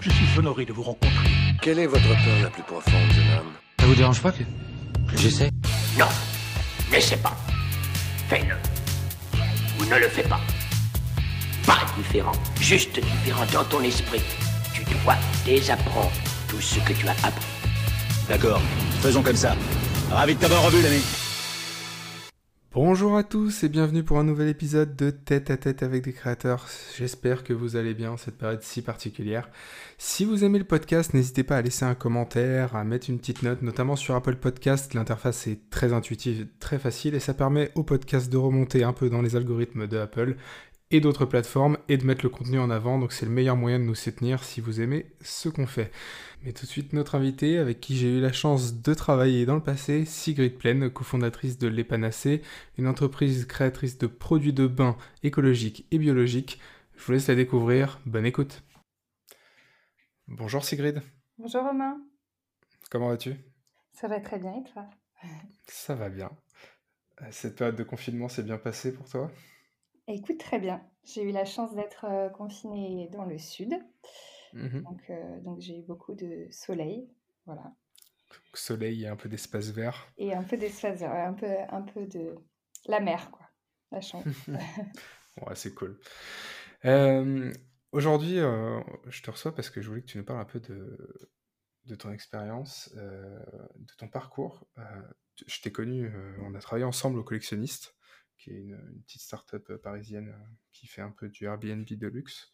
Je suis honoré de vous rencontrer. Quelle est votre peur la plus profonde, jeune homme Ça vous dérange pas que, j'essaie Non, n'essaie pas. Fais-le. Ou ne le fais pas. Pas différent, juste différent dans ton esprit. Tu dois désapprendre tout ce que tu as appris. D'accord, faisons comme ça. Ravi de t'avoir revu, l'ami. Bonjour à tous et bienvenue pour un nouvel épisode de Tête à Tête avec des créateurs. J'espère que vous allez bien en cette période si particulière. Si vous aimez le podcast, n'hésitez pas à laisser un commentaire, à mettre une petite note, notamment sur Apple Podcast. L'interface est très intuitive, très facile et ça permet au podcast de remonter un peu dans les algorithmes de Apple et d'autres plateformes et de mettre le contenu en avant. Donc c'est le meilleur moyen de nous soutenir si vous aimez ce qu'on fait. Mais tout de suite notre invitée avec qui j'ai eu la chance de travailler dans le passé, Sigrid Plaine, cofondatrice de l'Epanacé, une entreprise créatrice de produits de bain écologiques et biologiques. Je vous laisse la découvrir. Bonne écoute. Bonjour Sigrid. Bonjour Romain. Comment vas-tu? Ça va très bien et toi? Ça va bien. Cette période de confinement s'est bien passée pour toi? Écoute, très bien. J'ai eu la chance d'être euh, confinée dans le sud. Mhm. Donc, euh, donc j'ai eu beaucoup de soleil. Voilà. Soleil et un peu d'espace vert. Et un peu d'espace, vert, un peu, un peu de la mer, quoi. La chance. ouais, c'est cool. Euh, Aujourd'hui, euh, je te reçois parce que je voulais que tu nous parles un peu de, de ton expérience, euh, de ton parcours. Euh, je t'ai connu, euh, on a travaillé ensemble au Collectionniste, qui est une, une petite start-up euh, parisienne euh, qui fait un peu du Airbnb de luxe,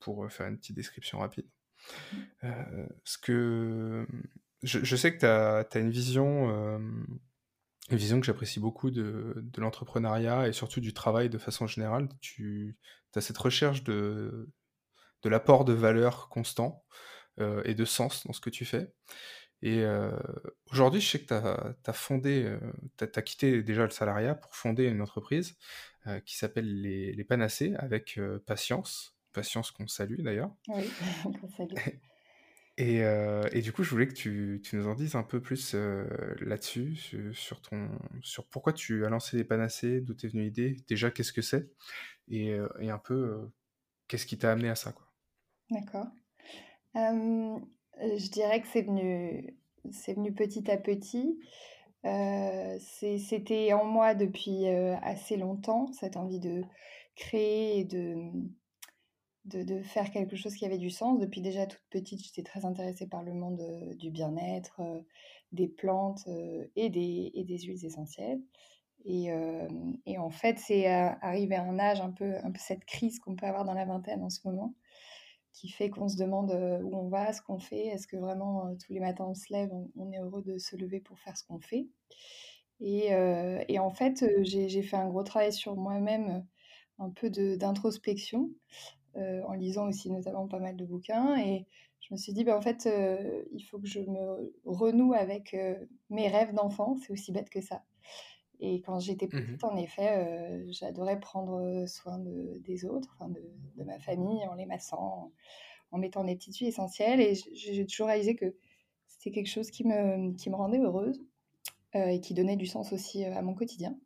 pour euh, faire une petite description rapide. Euh, ce que je, je sais que tu as, une vision, euh, une vision que j'apprécie beaucoup de, de l'entrepreneuriat et surtout du travail de façon générale. Tu as cette recherche de, de l'apport de valeur constant euh, et de sens dans ce que tu fais. Et euh, aujourd'hui, je sais que tu as, fondé, euh, tu as, quitté déjà le salariat pour fonder une entreprise euh, qui s'appelle les, les Panacées avec Patience. Patience qu'on salue d'ailleurs. Oui, qu'on salue. Et, et, du coup, je voulais que tu, tu nous en dises un peu plus là-dessus, sur, sur, ton, sur pourquoi tu as lancé les Panacées, d'où t'es venue l'idée, déjà qu'est-ce que c'est, et, et, un peu qu'est-ce qui t'a amené à ça. D'accord. Euh, je dirais que c'est venu, c'est venu petit à petit. Euh, C'était en moi depuis euh, assez longtemps, cette envie de créer et de, de, faire quelque chose qui avait du sens. Depuis déjà toute petite, j'étais très intéressée par le monde du bien-être, des plantes et, des, et des huiles essentielles. Et, et en fait, c'est arrivé à un âge un peu cette crise qu'on peut avoir dans la vingtaine en ce moment, qui fait qu'on se demande euh, où on va, ce qu'on fait, est-ce que vraiment euh, tous les matins on se lève, on, est heureux de se lever pour faire ce qu'on fait? Et, euh, en fait, j'ai fait un gros travail sur moi-même, un peu d'introspection, en lisant aussi notamment pas mal de bouquins. Et je me suis dit, ben, en fait, il faut que je me renoue avec mes rêves d'enfant, c'est aussi bête que ça. Et quand j'étais petite, mmh. en effet, euh, j'adorais prendre soin de, des autres, enfin de, de, ma famille, en les massant, en, en mettant des petites huiles essentielles. Et j'ai toujours réalisé que c'était quelque chose qui me, qui me rendait heureuse euh, et qui donnait du sens aussi à mon quotidien.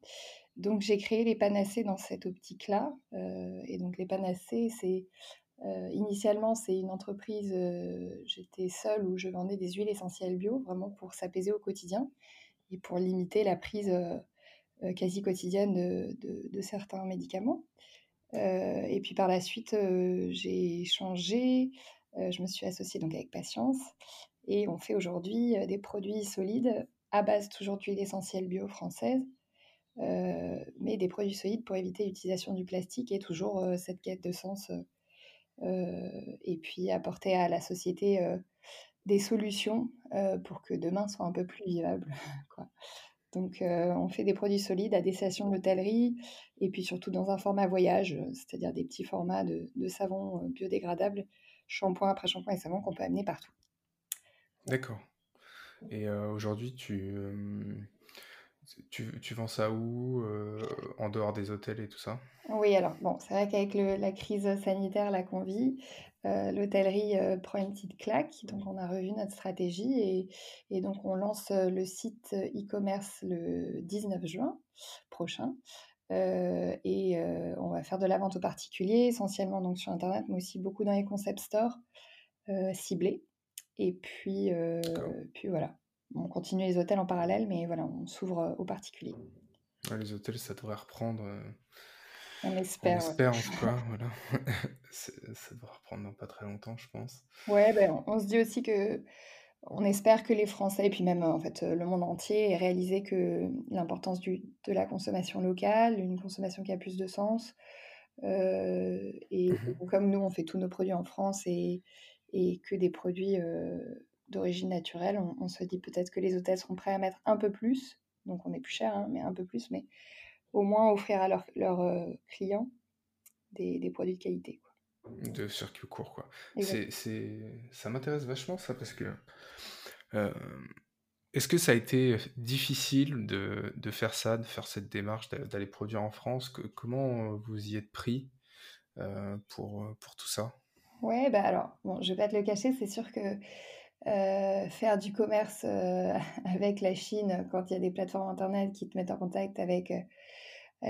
Donc j'ai créé les panacées dans cette optique-là. Euh, et donc les panacées, c'est euh, initialement c'est une entreprise. J'étais seule où je vendais des huiles essentielles bio, vraiment pour s'apaiser au quotidien et pour limiter la prise euh, quasi quotidienne de, certains médicaments. Euh, et puis par la suite, euh, j'ai changé, je me suis associée donc avec Patience et on fait aujourd'hui des produits solides à base toujours d'huile essentielle bio française, mais des produits solides pour éviter l'utilisation du plastique et toujours cette quête de sens et puis apporter à la société des solutions pour que demain soit un peu plus vivable. Donc, euh, on fait des produits solides à destination de l'hôtellerie et puis surtout dans un format voyage, c'est-à-dire des petits formats de, de savon biodégradable, shampoing après shampoing et savon qu'on peut amener partout. D'accord. Et euh, aujourd'hui, tu, euh, tu, tu, vends ça où euh, En dehors des hôtels et tout ça? Oui, alors, bon, c'est vrai qu'avec la crise sanitaire là qu'on vit, euh, l'hôtellerie euh, prend une petite claque. Donc, on a revu notre stratégie et, et donc on lance le site e-commerce le 19 juin prochain. Euh, et on va faire de la vente aux particuliers, essentiellement donc sur Internet, mais aussi beaucoup dans les concept stores. ciblés. Et puis, puis voilà, on continue les hôtels en parallèle, mais voilà, on s'ouvre aux particuliers. les hôtels, ça devrait reprendre. On espère. On espère en tout cas, voilà. ça devrait reprendre dans pas très longtemps, je pense. Ouais, ben, on se dit aussi que on espère que les Français, et puis même en fait le monde entier, aient réalisé que l'importance de la consommation locale, une consommation qui a plus de sens. et mmh comme nous, on fait tous nos produits en France et, et que des produits d'origine naturelle, on, se dit peut-être que les hôtels seront prêts à mettre un peu plus, donc on est plus cher, hein, mais un peu plus, mais au moins offrir à leurs clients des, produits de qualité. De circuit court, quoi. C'est, Ça m'intéresse vachement, ça, parce que... Euh, est-ce que ça a été difficile de, faire ça, de faire cette démarche, d'aller produire en France? Comment vous y êtes pris euh, pour, pour tout ça? Ouais, bah alors, bon, je vais pas te le cacher, c'est sûr que euh, faire du commerce avec la Chine, quand il y a des plateformes internet qui te mettent en contact avec euh,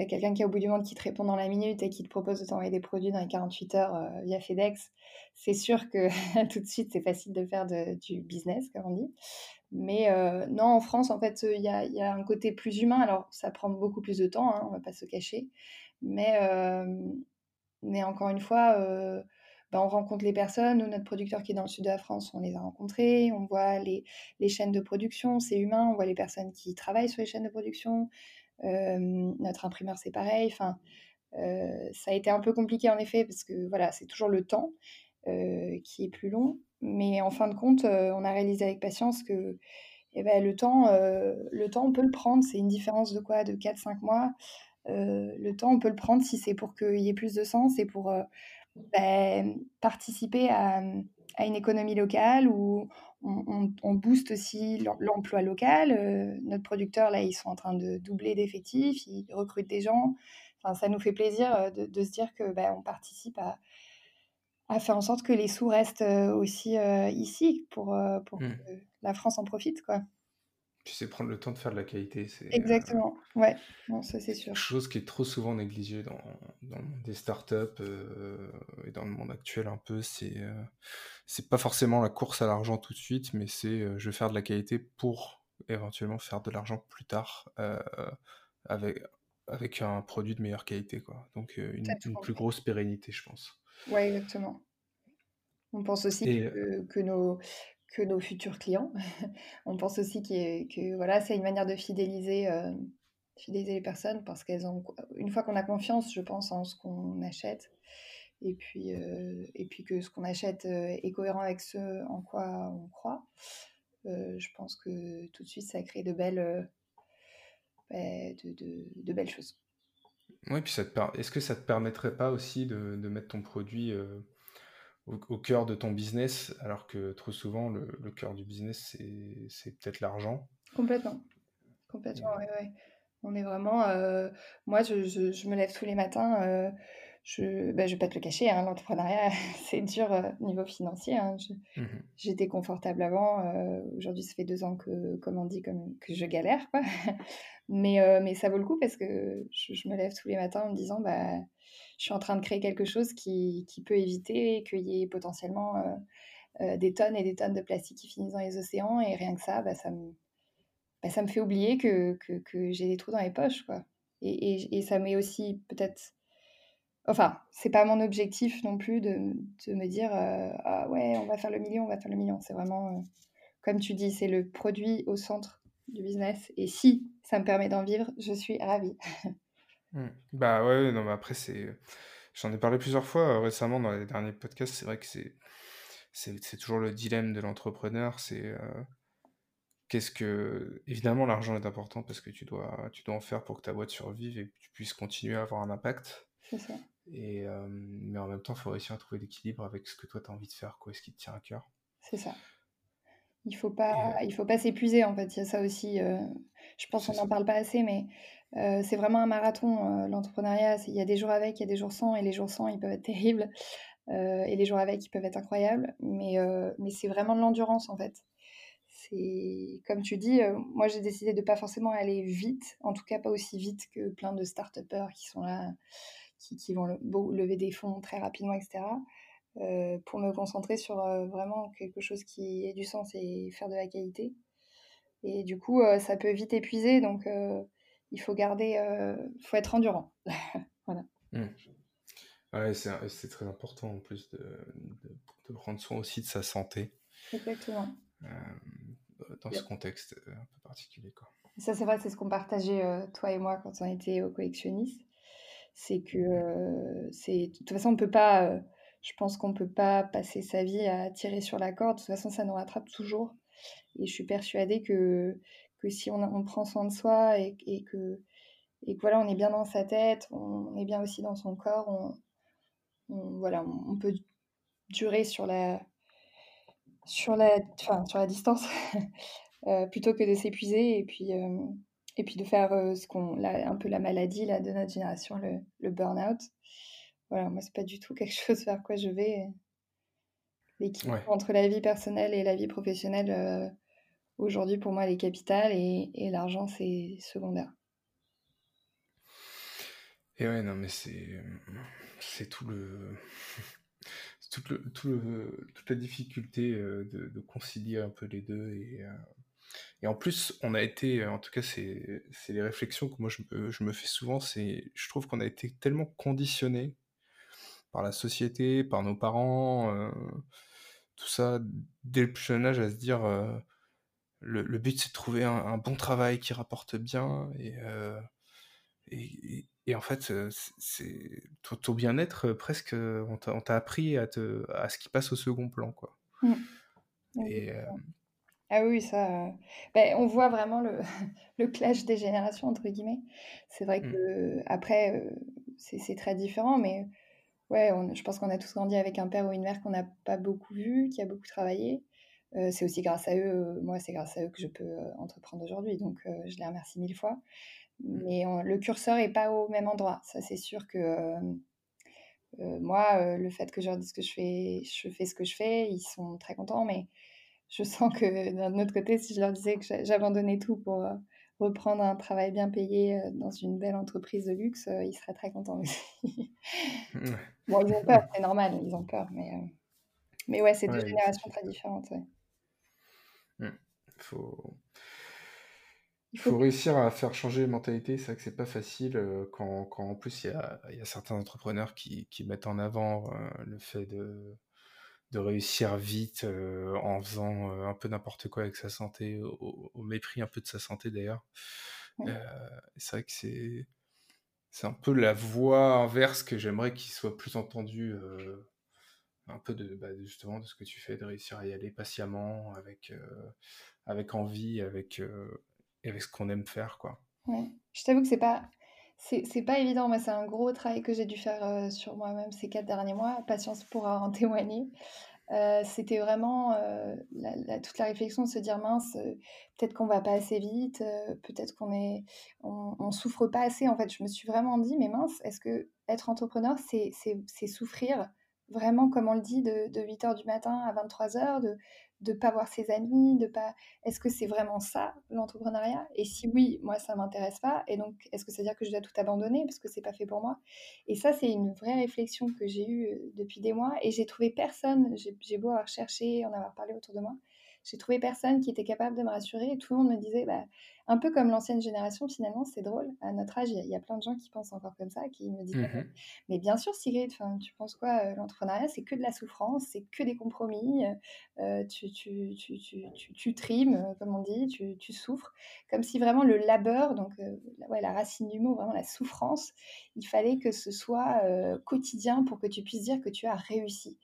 quelqu'un qui est au bout du monde qui te répond dans la minute et qui te propose de t'envoyer des produits dans les 48 heures euh, via FedEx, c'est sûr que tout de suite, c'est facile de faire du business, comme on dit. Mais euh, non, en France, en fait, il y a, un côté plus humain. Alors, ça prend beaucoup plus de temps, hein, on ne va pas se cacher. Mais, mais encore une fois, ben, on rencontre les personnes. Notre producteur qui est dans le sud de la France, on les a rencontrés. On voit les chaînes de production, c'est humain. On voit les personnes qui travaillent sur les chaînes de production notre imprimeur, c'est pareil. Enfin, ça a été un peu compliqué en effet parce que voilà, c'est toujours le temps qui est plus long. Mais en fin de compte, on a réalisé avec patience que eh ben, le, temps, le temps, on peut le prendre. C'est une différence de quoi De 4-5 mois. le temps, on peut le prendre si c'est pour qu'il y ait plus de sens et pour ben, participer à, à, une économie locale ou on, booste aussi l'emploi local. Euh, notre producteur, là, ils sont en train de doubler d'effectifs, ils recrutent des gens. Enfin, ça nous fait plaisir euh, de, se dire que ben, on participe à, à, faire en sorte que les sous restent euh, aussi ici pour, pour mmh. que la France en profite. Quoi. Tu sais prendre le temps de faire de la qualité. C'est, Exactement, ouais, ça c'est sûr. Chose qui est trop souvent négligé dans, dans le monde des startups euh, et dans le monde actuel un peu, c'est, euh, c'est pas forcément la course à l'argent tout de suite, mais c'est euh, je vais faire de la qualité pour éventuellement faire de l'argent plus tard avec, avec un produit de meilleure qualité. Quoi. Donc une, une plus grosse pérennité, je pense. Ouais, exactement. On pense aussi que, que, nos, que nos futurs clients. on pense aussi que, voilà, c'est une manière de fidéliser, euh, fidéliser les personnes parce qu'elles ont, une fois qu'on a confiance, je pense, en ce qu'on achète, et puis, euh, et puis que ce qu'on achète euh, est cohérent avec ce en quoi on croit, je pense que tout de suite, ça crée de belles, bah, de, de, belles choses. Oui, puis est-ce que ça te permettrait pas aussi de, de mettre ton produit au, cœur de ton business, alors que trop souvent, le, cœur du business, c'est peut-être l'argent. Complètement. Complètement, oui, oui. On est vraiment. Euh, moi, je, je, me lève tous les matins. Euh, je ben, je vais pas te le cacher, hein, l'entrepreneuriat, c'est dur euh, niveau financier. Hein. Mmh j'étais confortable avant. Aujourd'hui, ça fait deux ans que, comme on dit, comme, que je galère. Quoi. mais, mais ça vaut le coup parce que je, je, me lève tous les matins en me disant bah, je suis en train de créer quelque chose qui, qui peut éviter qu'il y ait potentiellement euh, euh, des tonnes et des tonnes de plastique qui finissent dans les océans. Et rien que ça, bah, ça, me, bah, ça me fait oublier que, que, j'ai des trous dans les poches. Quoi. Et, et, et ça met aussi peut-être. Enfin, c'est pas mon objectif non plus de, de me dire euh, ah ouais, on va faire le million, on va faire le million. C'est vraiment, comme tu dis, c'est le produit au centre du business. Et si ça me permet d'en vivre, je suis ravie. Mmh. Bah ouais, non, mais après, c'est. J'en ai parlé plusieurs fois euh, récemment dans les derniers podcasts. C'est vrai que c'est, c'est, toujours le dilemme de l'entrepreneur. C'est euh, qu'est-ce que. Évidemment, l'argent est important parce que tu dois, tu dois en faire pour que ta boîte survive et que tu puisses continuer à avoir un impact. C'est ça. Et, euh, mais en même temps, il faut réussir à trouver l'équilibre avec ce que toi, tu as envie de faire, quoi, ce qui te tient à cœur. C'est ça. Il faut pas, il faut pas s'épuiser en fait. Il y a ça aussi. je pense qu'on n'en parle pas assez, mais euh, c'est vraiment un marathon, euh, l'entrepreneuriat. Il y a des jours avec, il y a des jours sans, et les jours sans, ils peuvent être terribles. Euh, et les jours avec, ils peuvent être incroyables. Mais, c'est vraiment de l'endurance, en fait. C'est comme tu dis, moi j'ai décidé de pas forcément aller vite, en tout cas pas aussi vite que plein de start qui sont là, qui, vont lever des fonds très rapidement, etc. pour me concentrer sur vraiment quelque chose qui ait du sens et faire de la qualité. Et du coup, ça peut vite épuiser, donc il faut garder, faut être endurant. voilà. Mmh. Ouais, c'est très important en plus de, de, prendre soin aussi de sa santé. Exactement. dans ce contexte un peu particulier. Quoi. Ça, c'est vrai, c'est ce qu'on partageait, toi et moi, quand on était au collectionniste. C'est que, c'est de toute façon, on peut pas, je pense qu'on peut pas passer sa vie à tirer sur la corde. De toute façon, ça nous rattrape toujours. Et je suis persuadée que, que si on, on prend soin de soi et, et, que, et que voilà, on est bien dans sa tête, on est bien aussi dans son corps, on, voilà, on, peut durer sur la, sur la, enfin, sur la distance euh, plutôt que de s'épuiser et puis, euh, et puis de faire euh, ce qu'on, un peu la maladie là, de notre génération, le, le burn-out. Voilà, moi, c'est pas du tout quelque chose vers quoi je vais. L'équilibre entre la vie personnelle et la vie professionnelle, aujourd'hui, pour moi, elle est capitale et, l'argent, c'est secondaire. Et ouais, non, mais c'est c'est tout le, toute, le, tout le, toute la difficulté euh, de, concilier un peu les deux. Et, euh, et en plus, on a été, en tout cas, c'est les réflexions que moi je me, je me fais souvent, c'est je trouve qu'on a été tellement conditionné par la société, par nos parents, euh, tout ça, dès le plus jeune âge, à se dire le, le, but c'est de trouver un, un, bon travail qui rapporte bien et, et, et en fait, c'est ton, bien-être, presque, on t'a appris à, te, à ce qui passe au second plan, quoi. Mmh. Et, Ah oui, ça. Ben, on voit vraiment le, le, clash des générations, entre guillemets. C'est vrai mmh. que, après, c'est très différent, mais ouais, je pense qu'on a tous grandi avec un père ou une mère qu'on n'a pas beaucoup vu, qui a beaucoup travaillé. C'est aussi grâce à eux, moi, c'est grâce à eux que je peux entreprendre aujourd'hui, donc je les remercie mille fois. Mais le curseur n'est pas au même endroit. Ça, c'est sûr que euh, euh, moi, le fait que je leur dise que je fais, je fais ce que je fais, ils sont très contents. Mais je sens que d'un autre côté, si je leur disais que j'abandonnais tout pour reprendre un travail bien payé dans une belle entreprise de luxe, ils seraient très contents aussi. bon, ils ont peur, c'est normal, ils ont peur. Mais, mais ouais, c'est deux générations très différentes. Ouais. Mmh. Faut il faut réussir à faire changer les mentalités. C'est vrai que c'est pas facile euh, quand, quand, en plus il y a, y a, certains entrepreneurs qui, qui mettent en avant euh, le fait de, de réussir vite euh, en faisant un peu n'importe quoi avec sa santé, au, mépris un peu de sa santé d'ailleurs. c'est vrai que c'est c'est un peu la voie inverse que j'aimerais qu'il soit plus entendu un peu de bah, justement de ce que tu fais, de réussir à y aller patiemment, avec, avec envie, avec, et avec ce qu'on aime faire, quoi. Ouais. Je t'avoue que c'est pas c'est pas évident. Moi, c'est un gros travail que j'ai dû faire euh, sur moi-même ces quatre derniers mois. Patience pourra en témoigner. Euh, c'était vraiment euh, toute la réflexion de se dire mince, peut-être qu'on va pas assez vite, peut-être qu'on est, on, on, souffre pas assez. En fait, je me suis vraiment dit, mais mince, est-ce que être entrepreneur, c'est souffrir vraiment, comme on le dit, de, de 8 h du matin à 23 h de, de pas voir ses amis, de pas. Est-ce que c'est vraiment ça l'entrepreneuriat? Et si oui, moi ça m'intéresse pas. Et donc, est-ce que ça veut dire que je dois tout abandonner parce que c'est pas fait pour moi? Et ça, c'est une vraie réflexion que j'ai eue euh, depuis des mois et j'ai trouvé personne. J'ai beau avoir cherché, en avoir parlé autour de moi, j'ai trouvé personne qui était capable de me rassurer. Et tout le monde me disait, bah, un peu comme l'ancienne génération, finalement, c'est drôle. À notre âge, il y, a plein de gens qui pensent encore comme ça, qui me disent, mmh mais bien sûr, Sigrid, tu penses quoi euh, L'entrepreneuriat, c'est que de la souffrance, c'est que des compromis. Euh, tu, tu, tu, tu, trimes, euh, comme on dit, tu, souffres. Comme si vraiment le labeur, donc ouais, la racine du mot, vraiment la souffrance, il fallait que ce soit quotidien pour que tu puisses dire que tu as réussi.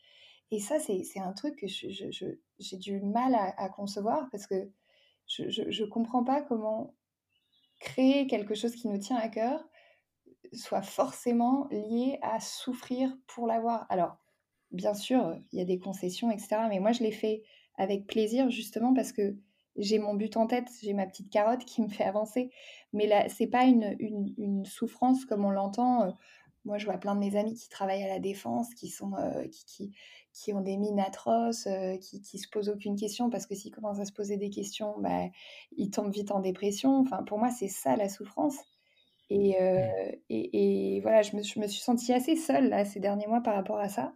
Et ça, c'est un truc que j'ai du mal à, concevoir parce que je ne comprends pas comment créer quelque chose qui nous tient à cœur soit forcément lié à souffrir pour l'avoir. Alors, bien sûr, il y a des concessions, etc. Mais moi, je l'ai fait avec plaisir justement parce que j'ai mon but en tête, j'ai ma petite carotte qui me fait avancer. Mais là, c'est pas une, souffrance comme on l'entend. Moi, je vois plein de mes amis qui travaillent à la défense, qui, sont, euh, qui, qui, ont des mines atroces, euh, qui, qui se posent aucune question, parce que s'ils commencent à se poser des questions, bah, ils tombent vite en dépression. Enfin, pour moi, c'est ça la souffrance. Et, euh, et, et, voilà, je me, je me, suis sentie assez seule là, ces derniers mois par rapport à ça.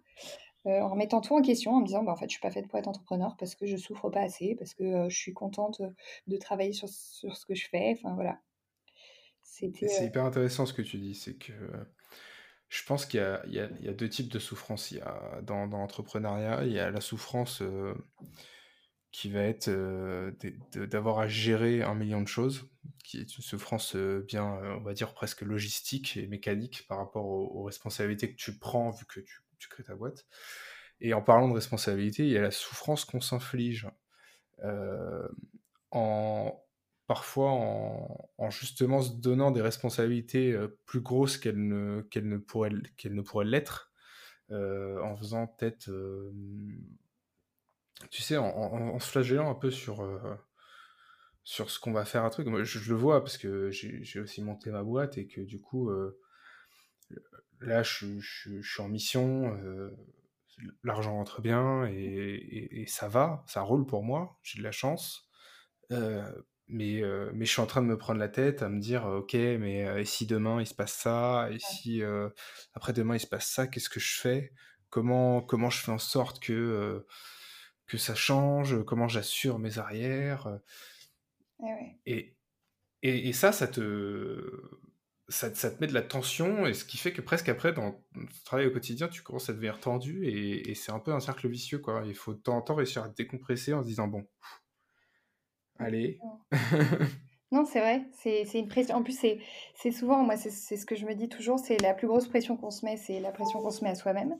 en remettant tout en question, en me disant, bah, en fait, je suis pas faite pour être entrepreneur parce que je souffre pas assez, parce que je suis contente de travailler sur, sur, ce que je fais. Enfin, voilà. C'est hyper intéressant ce que tu dis. C'est que je pense qu'il y, a deux types de souffrance. Il y a, dans, l'entrepreneuriat, il y a la souffrance qui va être d'avoir à gérer un million de choses, qui est une souffrance bien, on va dire, presque logistique et mécanique par rapport aux, responsabilités que tu prends vu que tu, tu, crées ta boîte. Et en parlant de responsabilité, il y a la souffrance qu'on s'inflige. en, parfois en, justement se donnant des responsabilités plus grosses qu'elles ne, qu'elles ne pourraient l'être, en faisant peut-être tu sais, en, se flagellant un peu sur, euh, sur ce qu'on va faire un truc. Moi, je, le vois parce que j'ai aussi monté ma boîte et que du coup, euh, là, je, suis en mission, euh, l'argent rentre bien et, ça va, ça roule pour moi, j'ai de la chance. Mais, mais je suis en train de me prendre la tête à me dire, ok, mais et si demain il se passe ça, et si après demain il se passe ça, qu'est-ce que je fais? Comment, comment je fais en sorte que que ça change, comment j'assure mes arrières? Eh et, et, ça, ça te, ça, te met de la tension, et ce qui fait que presque après, dans ton travail au quotidien, tu commences à devenir tendu, et, c'est un peu un cercle vicieux. Quoi. Il faut de temps en temps réussir à te décompresser en se disant, bon, allez. Non, c'est vrai, c'est une pression. En plus, c'est souvent, moi, c'est ce que je me dis toujours, c'est la plus grosse pression qu'on se met, c'est la pression qu'on se met à soi-même.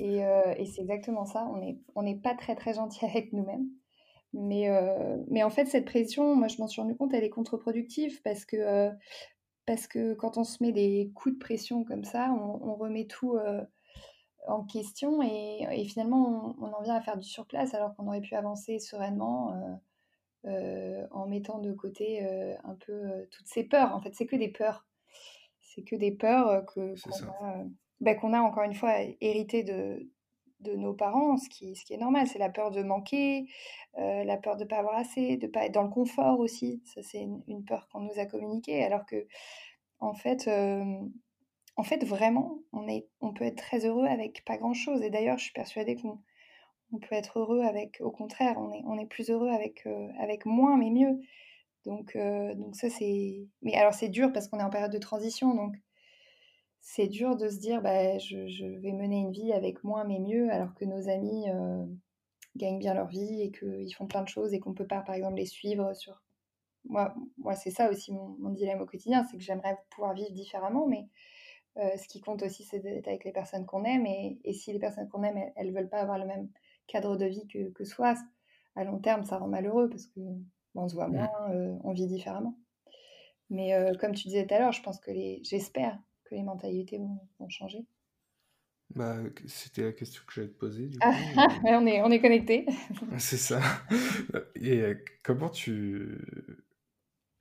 Euh, et, c'est exactement ça. On n'est on pas très très gentil avec nous-mêmes. Mais, euh, mais en fait, cette pression, moi je m'en suis rendu compte, elle est contre-productive parce que, euh, parce que quand on se met des coups de pression comme ça, on, remet tout en question et, et finalement on, en vient à faire du surplace alors qu'on aurait pu avancer sereinement en mettant de côté un peu toutes ces peurs. En fait, c'est que des peurs. C'est que des peurs que, bah, qu'on a encore une fois hérité de, de nos parents, ce qui, ce qui est normal, c'est la peur de manquer, euh, la peur de ne pas avoir assez, de ne pas être dans le confort aussi. Ça, c'est une, peur qu'on nous a communiquée, alors que, en fait, en fait vraiment, on, est, on peut être très heureux avec pas grand-chose. Et d'ailleurs, je suis persuadée qu'on on peut être heureux avec, au contraire, on est, plus heureux avec, avec moins, mais mieux. Donc, donc ça, c'est... Mais alors, c'est dur parce qu'on est en période de transition, donc c'est dur de se dire bah, je, vais mener une vie avec moins mais mieux, alors que nos amis euh, gagnent bien leur vie et qu'ils font plein de choses et qu'on peut pas, par exemple, les suivre sur. Moi, moi c'est ça aussi mon, dilemme au quotidien, c'est que j'aimerais pouvoir vivre différemment, mais euh, ce qui compte aussi, c'est d'être avec les personnes qu'on aime. Et, si les personnes qu'on aime, elles, ne veulent pas avoir le même cadre de vie que, que soi, à long terme, ça rend malheureux parce que on se voit moins, euh, on vit différemment. Mais comme tu disais tout à l'heure, je pense que les, j'espère les mentalités vont, changer bah, C'était la question que j'allais te poser. Du ah, coup. on est, on est connectés. C'est ça. Et euh, comment tu,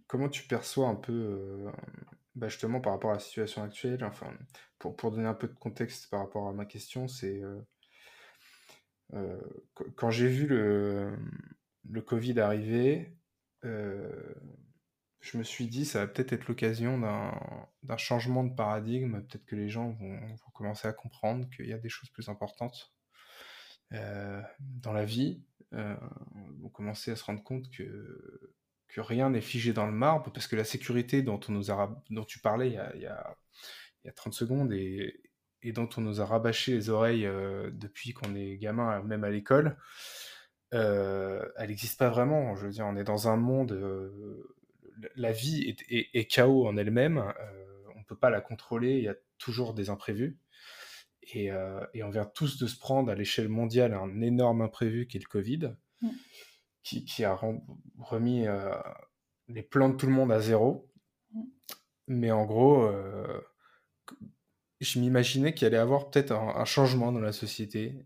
comment tu perçois un peu, euh, bah, justement par rapport à la situation actuelle, enfin, pour, pour donner un peu de contexte par rapport à ma question, c'est euh, quand j'ai vu le, le Covid arriver, je me suis dit, ça va peut-être être, l'occasion d'un changement de paradigme. Peut-être que les gens vont, commencer à comprendre qu'il y a des choses plus importantes euh, dans la vie. Euh, vont commencer à se rendre compte que, que rien n'est figé dans le marbre, parce que la sécurité dont, on nous a, dont tu parlais il y a, il y a, il y a 30 secondes et, et, dont on nous a rabâché les oreilles euh, depuis qu'on est gamin, même à l'école, euh, elle n'existe pas vraiment. Je veux dire, on est dans un monde la vie est, chaos en elle-même. Euh, on ne peut pas la contrôler. Il y a toujours des imprévus. Euh, et, on vient tous de se prendre à l'échelle mondiale un énorme imprévu qui est le Covid, mm. qui, a remis euh, les plans de tout le monde à zéro. Mm. Mais en gros, je m'imaginais qu'il allait y avoir peut-être un, changement dans la société.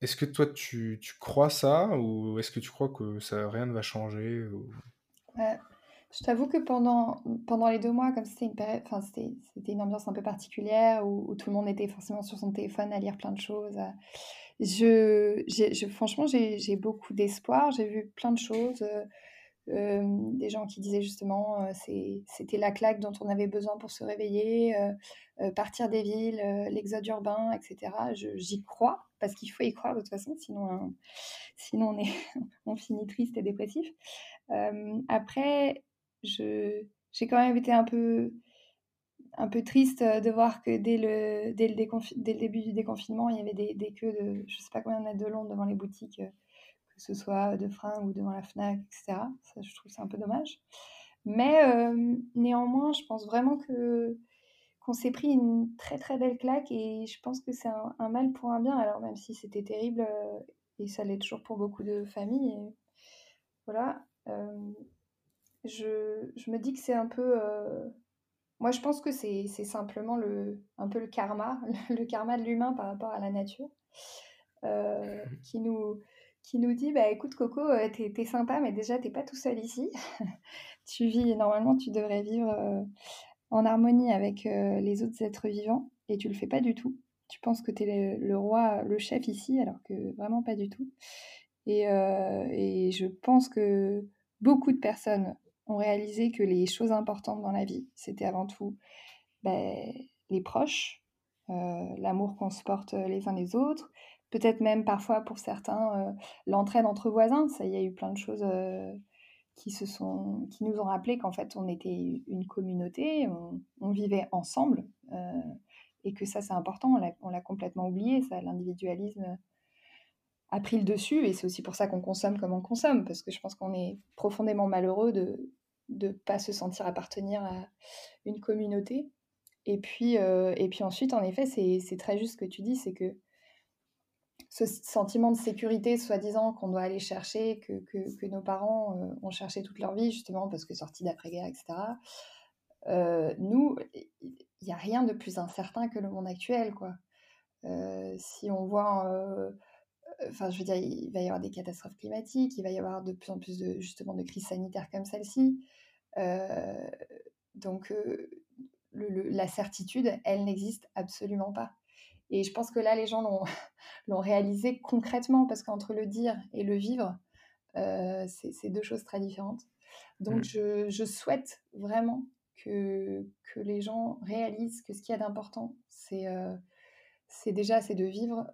est-ce que toi, tu, crois ça ou est-ce que tu crois que ça, rien ne va changer je t'avoue que pendant, pendant les deux mois, comme c'était une période, c'était, c'était une ambiance un peu particulière où, tout le monde était forcément sur son téléphone à lire plein de choses. Je, j'ai, franchement, j'ai, j'ai beaucoup d'espoir. J'ai vu plein de choses. Des gens qui disaient justement c'était la claque dont on avait besoin pour se réveiller, partir des villes, l'exode urbain, etc. J'y crois parce qu'il faut y croire de toute façon, sinon, sinon on, est, on finit triste et dépressif. après, j'ai quand même été un peu un peu triste de voir que dès le, dès le, dès le début du déconfinement, il y avait des, des, queues de je sais pas combien de mètres de long devant les boutiques, que ce soit de fringues ou devant la FNAC, etc. Ça, je trouve c'est un peu dommage. Mais néanmoins, je pense vraiment que qu'on s'est pris une très très belle claque et je pense que c'est un, mal pour un bien. Alors même si c'était terrible et ça l'est toujours pour beaucoup de familles, voilà, je, je, me dis que c'est un peu moi, je pense que c'est simplement le, un peu le karma, le karma de l'humain par rapport à la nature, euh, qui, nous, qui nous dit bah, écoute, Coco, euh, t'es es sympa, mais déjà, t'es pas tout seul ici. tu vis, normalement, tu devrais vivre euh, en harmonie avec les autres êtres vivants, et tu le fais pas du tout. Tu penses que tu es le, roi, le chef ici, alors que vraiment pas du tout. Et, et je pense que beaucoup de personnes ont réalisé que les choses importantes dans la vie, c'était avant tout ben, les proches, euh, l'amour qu'on se porte les uns les autres, peut-être même parfois pour certains euh, l'entraide entre voisins. Il y a eu plein de choses euh, qui se sont, qui nous ont rappelé qu'en fait on était une communauté, on, vivait ensemble et que ça c'est important. On l'a complètement oublié, ça, l'individualisme a pris le dessus et c'est aussi pour ça qu'on consomme comme on consomme parce que je pense qu'on est profondément malheureux de de pas se sentir appartenir à une communauté. Et puis, euh, et puis ensuite, en effet, c'est très juste ce que tu dis, c'est que ce sentiment de sécurité, soi-disant, qu'on doit aller chercher, que, que, nos parents euh, ont cherché toute leur vie, justement, parce que sortis d'après-guerre, etc., euh, nous, il n'y a rien de plus incertain que le monde actuel, quoi. si on voit enfin, je veux dire, il va y avoir des catastrophes climatiques, il va y avoir de plus en plus de, justement, de crises sanitaires comme celle-ci. Euh, donc, euh, la certitude, elle n'existe absolument pas. Et je pense que là, les gens l'ont réalisé concrètement, parce qu'entre le dire et le vivre, euh, c'est deux choses très différentes. Donc, mmh. je, souhaite vraiment que, que les gens réalisent que ce qu'il y a d'important, c'est c'est déjà c'est de vivre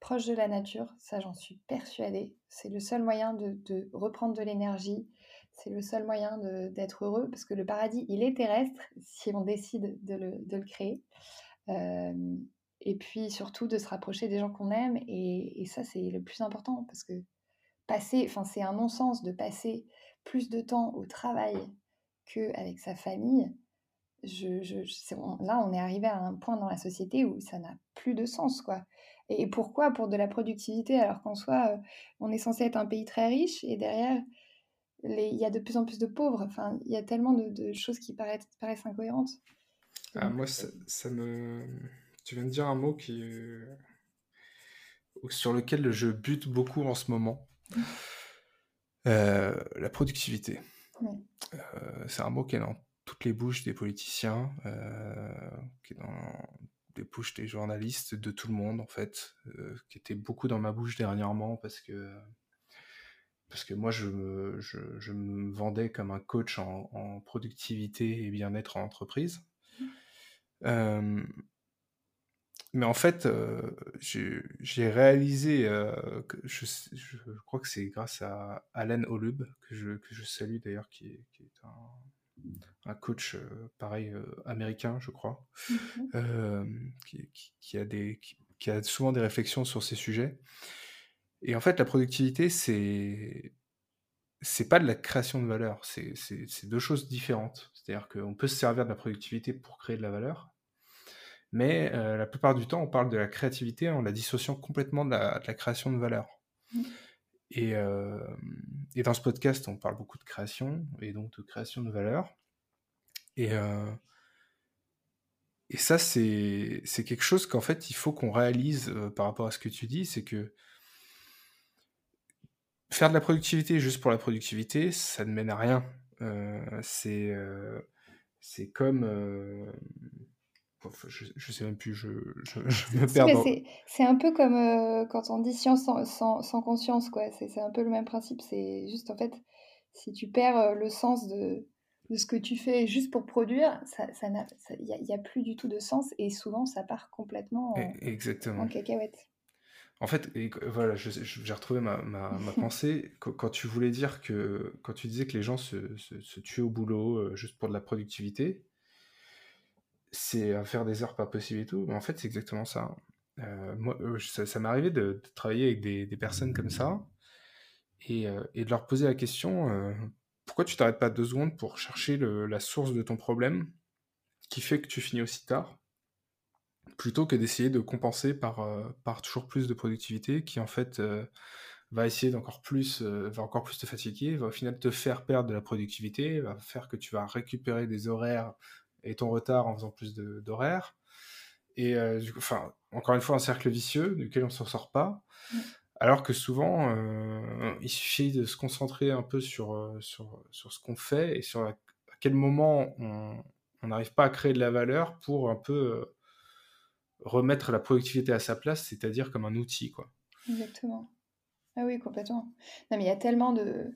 proche de la nature, ça j'en suis persuadée. C'est le seul moyen de, reprendre de l'énergie, c'est le seul moyen d'être heureux, parce que le paradis, il est terrestre si on décide de le, créer. Et puis surtout de se rapprocher des gens qu'on aime, et, et ça c'est le plus important, parce que passer, enfin c'est un non-sens de passer plus de temps au travail qu'avec sa famille je, là, on est arrivé à un point dans la société où ça n'a plus de sens, quoi. Et, pourquoi? Pour de la productivité, alors qu'en soi, euh, on est censé être un pays très riche et derrière, il y a de plus en plus de pauvres. Enfin, il y a tellement de, choses qui paraissent, paraissent incohérentes. Ah, moi, ça, me. Tu viens de dire un mot qui sur lequel je bute beaucoup en ce moment. Mmh. Euh, la productivité. Euh, c'est un mot qui est dans toutes les bouches des politiciens, euh, qui est dans des bouches des journalistes, de tout le monde en fait, qui était beaucoup dans ma bouche dernièrement parce que parce que moi je me, je, me vendais comme un coach en, productivité et bien-être en entreprise. Euh, mais en fait, j'ai réalisé que je, je, crois que c'est grâce à Alan Holub, que je, que je salue d'ailleurs, qui est, qui est un, un coach euh, pareil euh, américain, je crois, euh, qui, a des, qui, a souvent des réflexions sur ces sujets. Et en fait, la productivité, c'est c'est pas de la création de valeur, c'est deux choses différentes. C'est-à-dire qu'on peut se servir de la productivité pour créer de la valeur, mais la plupart du temps, on parle de la créativité en la dissociant complètement de la, création de valeur. Mhm. Et, et, dans ce podcast, on parle beaucoup de création et donc de création de valeur. Et, euh, et ça, c'est quelque chose qu'en fait, il faut qu'on réalise euh, par rapport à ce que tu dis, c'est que faire de la productivité juste pour la productivité, ça ne mène à rien. Euh, c'est c'est comme... je, je, sais même plus, je, je, me perds. C'est un peu comme quand on dit science sans, sans, sans conscience, quoi. C'est un peu le même principe. C'est juste, en fait, si tu perds le sens de, de ce que tu fais juste pour produire, il ça, ça n'y a, plus du tout de sens et souvent ça part complètement en, Exactement. en cacahuète. En fait, et voilà, j'ai retrouvé ma, ma, ma pensée quand, tu voulais dire que, quand tu disais que les gens se, se, se tuent au boulot juste pour de la productivité, c'est à faire des heures pas possibles et tout, mais en fait, c'est exactement ça. Euh, moi, euh, ça, m'est arrivé de, travailler avec des, personnes comme ça et, euh, de leur poser la question pourquoi tu t'arrêtes pas deux secondes pour chercher la source de ton problème qui fait que tu finis aussi tard plutôt que d'essayer de compenser par, par toujours plus de productivité qui en fait va essayer d'encore plus, va encore plus te fatiguer, va au final te faire perdre de la productivité, va faire que tu vas récupérer des horaires et ton retard en faisant plus d'horaires. Et euh, du coup, enfin, encore une fois, un cercle vicieux duquel on ne s'en sort pas. Alors que souvent, euh, il suffit de se concentrer un peu sur, euh, sur, sur ce qu'on fait et sur à quel moment on n'arrive pas à créer de la valeur pour un peu remettre la productivité à sa place, c'est-à-dire comme un outil. Quoi. Exactement. Ah oui, complètement. Non, mais il y a tellement de,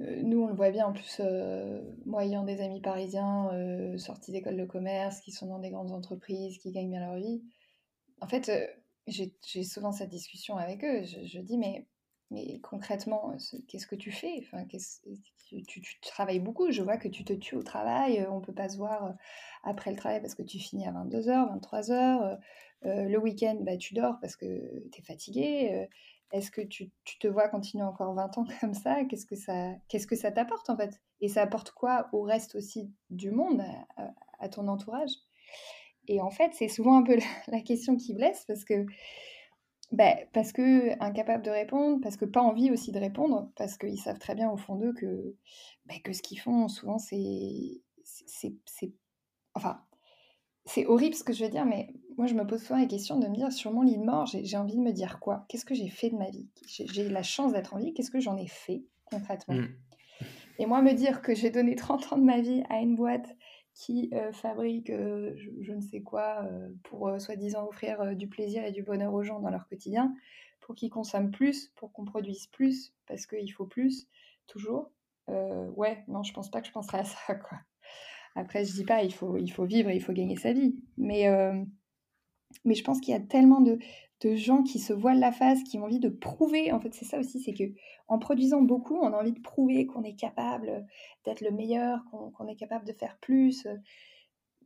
nous, on le voit bien, en plus, euh, moi ayant des amis parisiens euh, sortis d'école de commerce, qui sont dans des grandes entreprises, qui gagnent bien leur vie, en fait, j'ai souvent cette discussion avec eux. Je, dis, mais, concrètement, qu'est-ce que tu fais? Tu, travailles beaucoup, je vois que tu te tues au travail, on ne peut pas se voir après le travail parce que tu finis à 22h, 23h, le week-end, bah, tu dors parce que tu es fatigué est-ce que tu, te vois continuer encore 20 ans comme ça? Qu'est-ce que ça t'apporte en fait? Et ça apporte quoi au reste aussi du monde, à, ton entourage? Et en fait, c'est souvent un peu la, question qui blesse parce que bah, parce que incapable de répondre, parce que pas envie aussi de répondre, parce qu'ils savent très bien au fond d'eux que, bah, que ce qu'ils font souvent c'est c'est enfin c'est horrible ce que je veux dire, mais moi je me pose souvent la question de me dire sur mon lit de mort, j'ai envie de me dire quoi? Qu'est-ce que j'ai fait de ma vie? J'ai la chance d'être en vie, qu'est-ce que j'en ai fait concrètement? Mmh. Et moi me dire que j'ai donné 30 ans de ma vie à une boîte qui euh, fabrique euh, je, ne sais quoi euh, pour soi-disant offrir du plaisir et du bonheur aux gens dans leur quotidien, pour qu'ils consomment plus, pour qu'on produise plus, parce qu'il faut plus, toujours. ouais, non, je pense pas que je penserais à ça, quoi. Après, je dis pas, il faut, il faut vivre, il faut gagner sa vie. Mais, euh, mais je pense qu'il y a tellement de, de, gens qui se voilent la face, qui ont envie de prouver. En fait, c'est ça aussi, c'est que en produisant beaucoup, on a envie de prouver qu'on est capable d'être le meilleur, qu'on est capable de faire plus.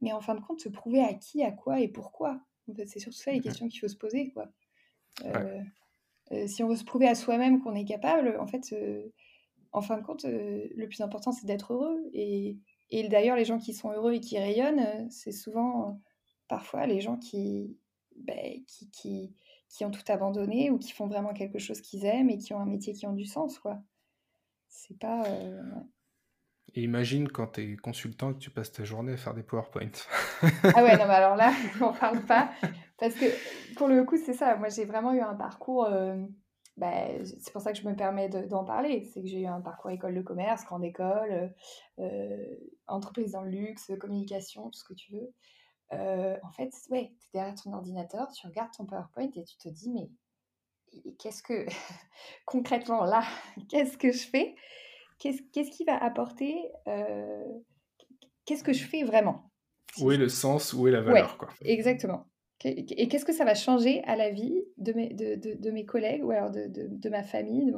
Mais en fin de compte, se prouver à qui, à quoi et pourquoi. En fait, c'est surtout ça les questions qu'il faut se poser, quoi. Euh, euh, si on veut se prouver à soi-même qu'on est capable, en fait, en fin de compte, le plus important, c'est d'être heureux et et d'ailleurs, les gens qui sont heureux et qui rayonnent, euh, c'est souvent euh, parfois les gens qui, ben, qui, qui, qui, ont tout abandonné ou qui font vraiment quelque chose qu'ils aiment et qui ont un métier qui a du sens. quoi. C'est pas. Euh, et imagine quand tu es consultant et que tu passes ta journée à faire des PowerPoint. ah ouais, non, mais alors là, on parle pas. Parce que pour le coup, c'est ça. Moi, j'ai vraiment eu un parcours. Bah, c'est pour ça que je me permets d'en parler. C'est que j'ai eu un parcours école de commerce, grande école, euh, entreprise dans le luxe, communication, tout ce que tu veux. Euh, en fait, ouais, tu es derrière ton ordinateur, tu regardes ton PowerPoint et tu te dis, mais qu'est-ce que, concrètement, là, qu'est-ce que je fais? Qu'est-ce qu'est-ce qui va apporter euh, Qu'est-ce que je fais vraiment? Où est le sens Où est la valeur quoi? Exactement. Et qu'est-ce que ça va changer à la vie de mes, de, de, mes collègues ou alors de, ma famille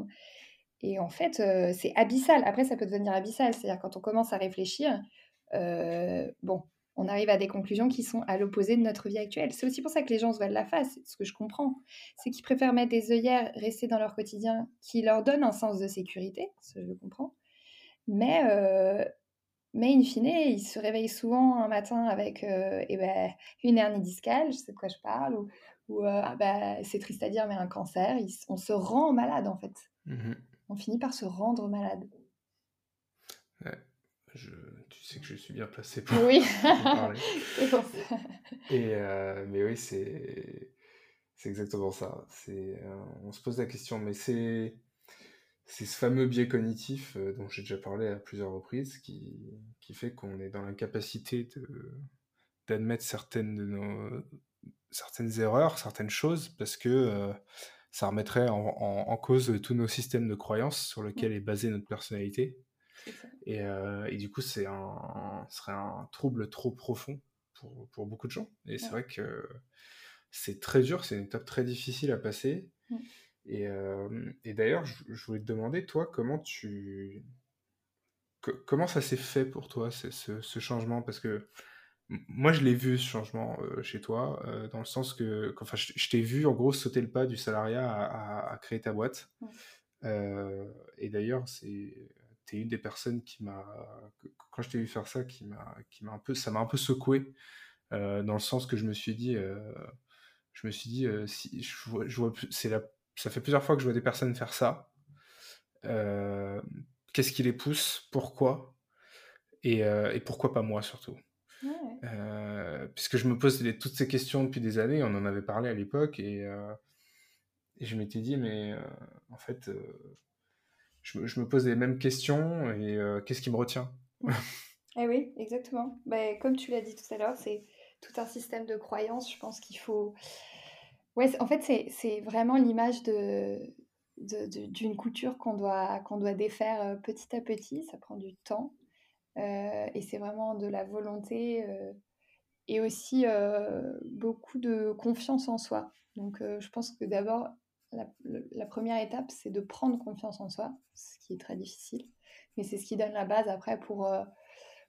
Et en fait, euh, c'est abyssal. Après, ça peut devenir abyssal. C'est-à-dire quand on commence à réfléchir, euh, bon, on arrive à des conclusions qui sont à l'opposé de notre vie actuelle. C'est aussi pour ça que les gens se voient la face, ce que je comprends. C'est qu'ils préfèrent mettre des œillères, rester dans leur quotidien, qui leur donne un sens de sécurité, ça je le comprends. Mais, euh, mais in fine, ils se réveillent souvent un matin avec euh, eh ben, une hernie discale, je sais de quoi je parle, ou, euh, ah bah, c'est triste à dire, mais un cancer. on se rend malade en fait. Mmh on finit par se rendre malade. je, tu sais que je suis bien placé pour, oui. parler. Et, euh, mais oui, c'est, exactement ça. C'est, on se pose la question, mais c'est c'est ce fameux biais cognitif euh, dont j'ai déjà parlé à plusieurs reprises qui, qui fait qu'on est dans l'incapacité d'admettre certaines de nos certaines erreurs, certaines choses parce que euh, ça remettrait en, cause tous nos systèmes de croyances sur lesquels est basée notre personnalité. Et, et, du coup, c'est un, ce serait un trouble trop profond pour, pour beaucoup de gens. Et c'est vrai que c'est très dur, c'est une étape très difficile à passer. Et, et d'ailleurs, je, voulais te demander, toi, comment tu. comment ça s'est fait pour toi, ce, ce, changement? Parce que moi, je l'ai vu, ce changement chez toi, dans le sens que. Enfin, je, t'ai vu, en gros, sauter le pas du salariat à, à, créer ta boîte. et d'ailleurs, c'est tu es une des personnes qui m'a, quand je t'ai vu faire ça, qui m'a, qui m'a un peu, ça m'a un peu secoué, dans le sens que je me suis dit, je me suis dit, si je vois, je vois c'est la, ça fait plusieurs fois que je vois des personnes faire ça. Qu'est-ce qui les pousse? Pourquoi? Et, et, pourquoi pas moi surtout? Puisque je me pose toutes ces questions depuis des années, on en avait parlé à l'époque et, et je m'étais dit, mais en fait, je, me pose les mêmes questions et qu'est-ce qui me retient? Eh oui, exactement. Ben, comme tu l'as dit tout à l'heure, c'est tout un système de croyances. Je pense qu'il faut. Ouais, en fait, c'est vraiment l'image de, d'une couture qu'on doit, doit défaire euh, petit à petit. Ça prend du temps. Euh, et c'est vraiment de la volonté euh, et aussi beaucoup de confiance en soi. Donc, je pense que d'abord, la, première étape, c'est de prendre confiance en soi, ce qui est très difficile. Mais c'est ce qui donne la base après pour,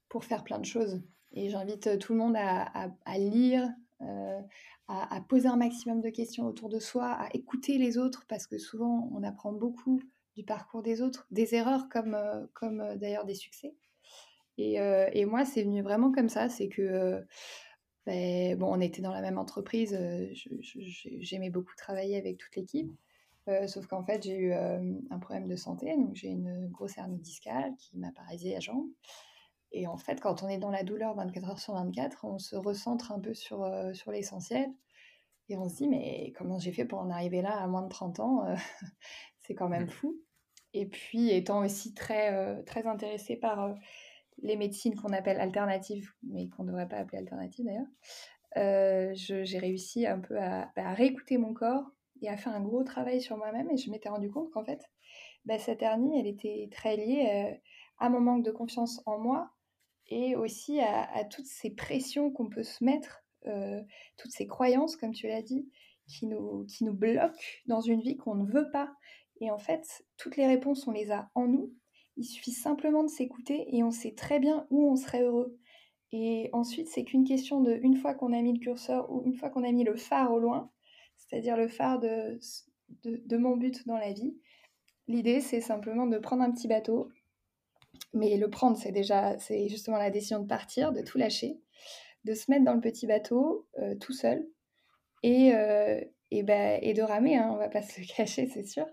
pour faire plein de choses. Et j'invite tout le monde à, lire, euh, à, poser un maximum de questions autour de soi, à écouter les autres, parce que souvent on apprend beaucoup du parcours des autres, des erreurs comme, euh, comme d'ailleurs des succès. Et, moi, c'est venu vraiment comme ça, c'est que, ben, bon, on était dans la même entreprise, j'aimais beaucoup travailler avec toute l'équipe. sauf qu'en fait, j'ai eu un problème de santé, donc j'ai une grosse hernie discale qui m'a à jambe. Et en fait, quand on est dans la douleur 24 heures sur 24, on se recentre un peu sur, euh, sur l'essentiel. Et on se dit, mais comment j'ai fait pour en arriver là à moins de 30 ans euh, C'est quand même fou. Et puis, étant aussi très, euh, très intéressée par les médecines qu'on appelle alternatives, mais qu'on ne devrait pas appeler alternatives d'ailleurs, j'ai réussi un peu à, bah, à, réécouter mon corps et à faire un gros travail sur moi-même. Et je m'étais rendu compte qu'en fait, bah, cette hernie, elle était très liée à mon manque de confiance en moi et aussi à, toutes ces pressions qu'on peut se mettre, euh, toutes ces croyances, comme tu l'as dit, qui nous, qui nous bloquent dans une vie qu'on ne veut pas. Et en fait, toutes les réponses, on les a en nous. Il suffit simplement de s'écouter et on sait très bien où on serait heureux. Et ensuite, c'est qu'une question de, une fois qu'on a mis le curseur ou une fois qu'on a mis le phare au loin, c'est-à-dire le phare de, de, de mon but dans la vie, l'idée, c'est simplement de prendre un petit bateau, mais le prendre, c'est déjà, c'est justement la décision de partir, de tout lâcher, de se mettre dans le petit bateau euh, tout seul et, euh, et, bah, et, de ramer, hein, on va pas se le cacher, c'est sûr,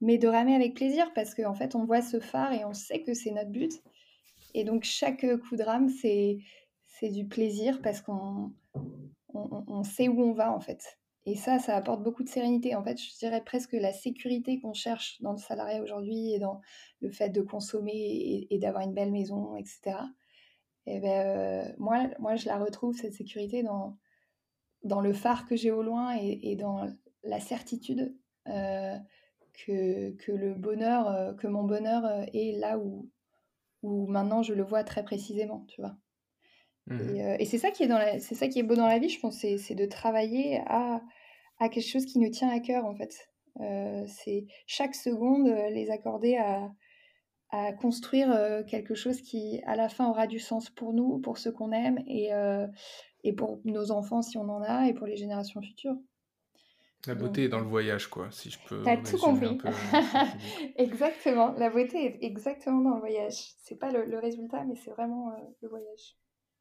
mais de ramer avec plaisir parce qu'en fait, on voit ce phare et on sait que c'est notre but. Et donc, chaque coup de rame, c'est, c'est du plaisir parce qu'on on, on sait où on va en fait. Et ça, ça apporte beaucoup de sérénité. En fait, je dirais presque la sécurité qu'on cherche dans le salariat aujourd'hui et dans le fait de consommer et, d'avoir une belle maison, etc. Et ben, euh, moi, moi, je la retrouve, cette sécurité, dans, dans le phare que j'ai au loin et, dans la certitude euh, que, que, le bonheur, euh, que mon bonheur est là où, où maintenant je le vois très précisément, tu vois. Mmh et, c'est ça qui est dans c'est ça qui est beau dans la vie, je pense, c'est de travailler à à quelque chose qui nous tient à cœur en fait. Euh, c'est chaque seconde euh, les accorder à, à construire euh, quelque chose qui à la fin aura du sens pour nous, pour ceux qu'on aime et, et pour nos enfants si on en a et pour les générations futures. La beauté est dans le voyage, quoi, si je peux. T'as tout compris. exactement. La beauté est exactement dans le voyage. C'est pas le, le résultat, mais c'est vraiment le voyage.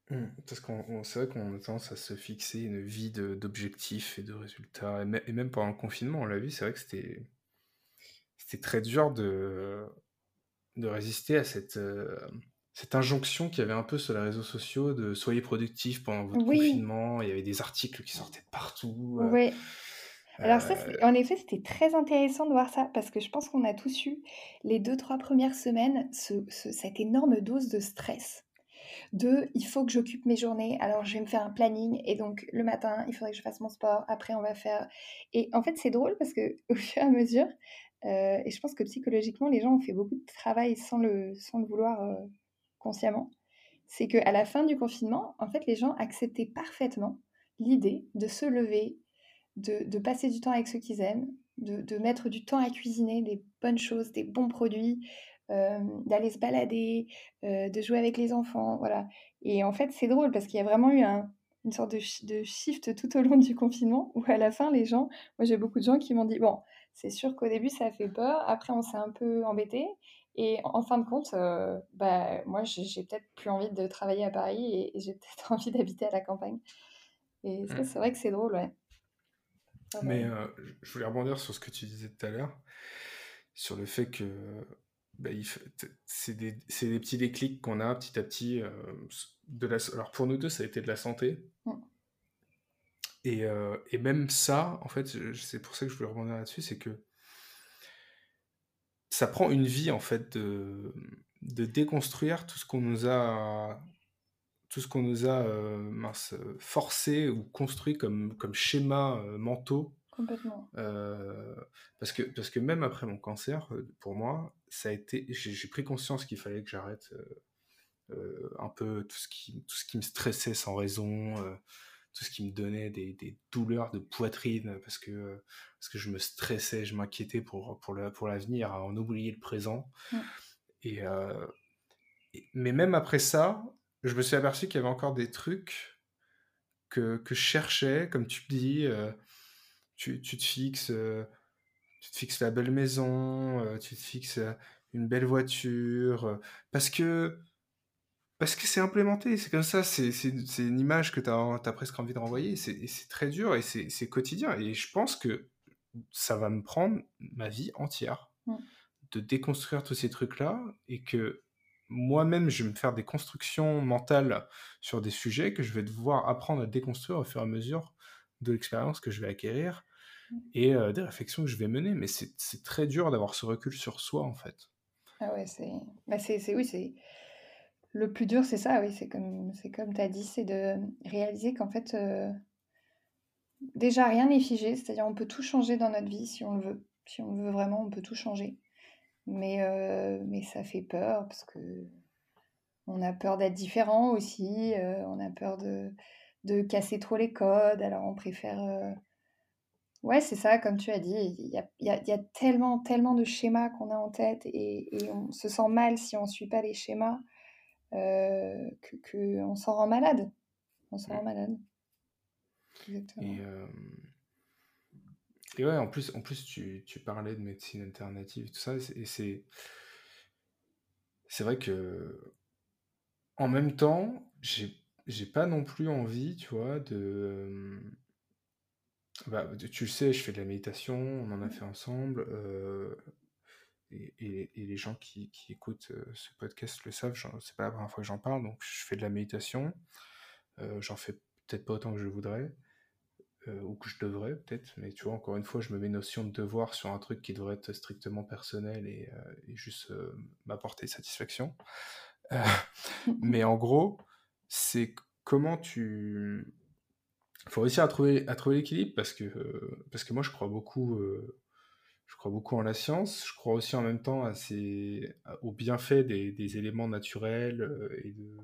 Mmh, parce qu'on c'est vrai qu'on a tendance à se fixer une vie d'objectifs et de résultats. Et, même pendant le confinement, on l'a vu, c'est vrai que c'était c'était très dur de, de résister à cette, euh, cette injonction qu'il y avait un peu sur les réseaux sociaux de soyez productifs pendant votre confinement. Il y avait des articles qui sortaient de partout. Euh, oui. Alors ça, euh, en effet, c'était très intéressant de voir ça parce que je pense qu'on a tous eu les deux, trois premières semaines ce, cette énorme dose de stress de il faut que j'occupe mes journées, alors je vais me faire un planning, et donc le matin, il faudrait que je fasse mon sport, après on va faire... Et en fait, c'est drôle parce que au fur et à mesure, euh, et je pense que psychologiquement, les gens ont fait beaucoup de travail sans le, sans le vouloir euh, consciemment, c'est qu'à la fin du confinement, en fait, les gens acceptaient parfaitement l'idée de se lever, de, de, passer du temps avec ceux qu'ils aiment, de, de, mettre du temps à cuisiner des bonnes choses, des bons produits, euh, d'aller se balader, euh, de jouer avec les enfants, voilà. Et en fait, c'est drôle parce qu'il y a vraiment eu un, une sorte de, de, shift tout au long du confinement où à la fin, les gens, moi j'ai beaucoup de gens qui m'ont dit, bon, c'est sûr qu'au début ça a fait peur, après on s'est un peu embêté, et en fin de compte, euh, bah, moi j'ai peut-être plus envie de travailler à Paris et, et j'ai peut-être envie d'habiter à la campagne. Et ça, mmh. c'est vrai que c'est drôle, ouais. Mais euh, je voulais rebondir sur ce que tu disais tout à l'heure, sur le fait que bah, c'est des, des, petits déclics qu'on a petit à petit. Euh, de la, alors pour nous deux, ça a été de la santé. Mmh. Et, euh, et, même ça, en fait, c'est pour ça que je voulais rebondir là-dessus, c'est que ça prend une vie, en fait, de, de déconstruire tout ce qu'on nous a tout ce qu'on nous a euh, mince, forcé ou construit comme, comme schéma mentaux. Complètement. Euh, parce, que, parce que même après mon cancer, pour moi, ça a été, j'ai pris conscience qu'il fallait que j'arrête un peu tout ce, qui, tout ce qui me stressait sans raison, tout ce qui me donnait des, des, douleurs de poitrine parce que, parce que je me stressais, je m'inquiétais pour, pour l'avenir, pour à en oublier le présent. Et, et, mais même après ça, je me suis aperçu qu'il y avait encore des trucs que, que je cherchais, comme tu dis, euh, tu, tu, te fixes, euh, tu te fixes la belle maison, euh, tu te fixes une belle voiture, parce que parce que c'est implémenté, c'est comme ça, c'est une image que tu as, as, presque envie de renvoyer, c'est très dur et c'est quotidien. Et je pense que ça va me prendre ma vie entière mmh. de déconstruire tous ces trucs-là et que moi-même, je vais me faire des constructions mentales sur des sujets que je vais devoir apprendre à déconstruire au fur et à mesure de l'expérience que je vais acquérir. Et euh, des réflexions que je vais mener. Mais c'est très dur d'avoir ce recul sur soi, en fait. Ah ouais, c'est... Bah oui, c'est... Le plus dur, c'est ça, oui, c'est comme, tu as dit, c'est de réaliser qu'en fait, euh, déjà, rien n'est figé, c'est-à-dire on peut tout changer dans notre vie si on le veut. Si on le veut vraiment, on peut tout changer. Mais, euh, mais ça fait peur parce que on a peur d'être différent aussi, on a peur de, de, casser trop les codes, alors on préfère... Euh, ouais, c'est ça, comme tu as dit, il y a, y, a, y a, tellement, tellement de schémas qu'on a en tête et, et, on se sent mal si on ne suit pas les schémas, euh, qu'on que on s'en rend malade. On s'en rend malade. Exactement. Et et ouais, en plus, en plus tu, tu parlais de médecine alternative, tout ça, et c'est. C'est vrai que. En même temps, j'ai j'ai pas non plus envie, tu vois, de. Bah, tu le sais, je fais de la méditation, on en a fait ensemble, euh, et, et, et, les gens qui, qui écoutent euh, ce podcast le savent, c'est pas la première fois que j'en parle, donc je fais de la méditation, euh, j'en fais peut-être pas autant que je voudrais, euh, ou que je devrais peut-être, mais tu vois, encore une fois, je me mets notion de devoir sur un truc qui devrait être strictement personnel et, euh, et juste euh, m'apporter satisfaction. mais en gros, c'est comment tu... Il faut réussir à trouver, à trouver l'équilibre parce que, parce que moi, je crois beaucoup... je crois beaucoup en la science, je crois aussi en même temps à ces, au bienfait des, des éléments naturels et de,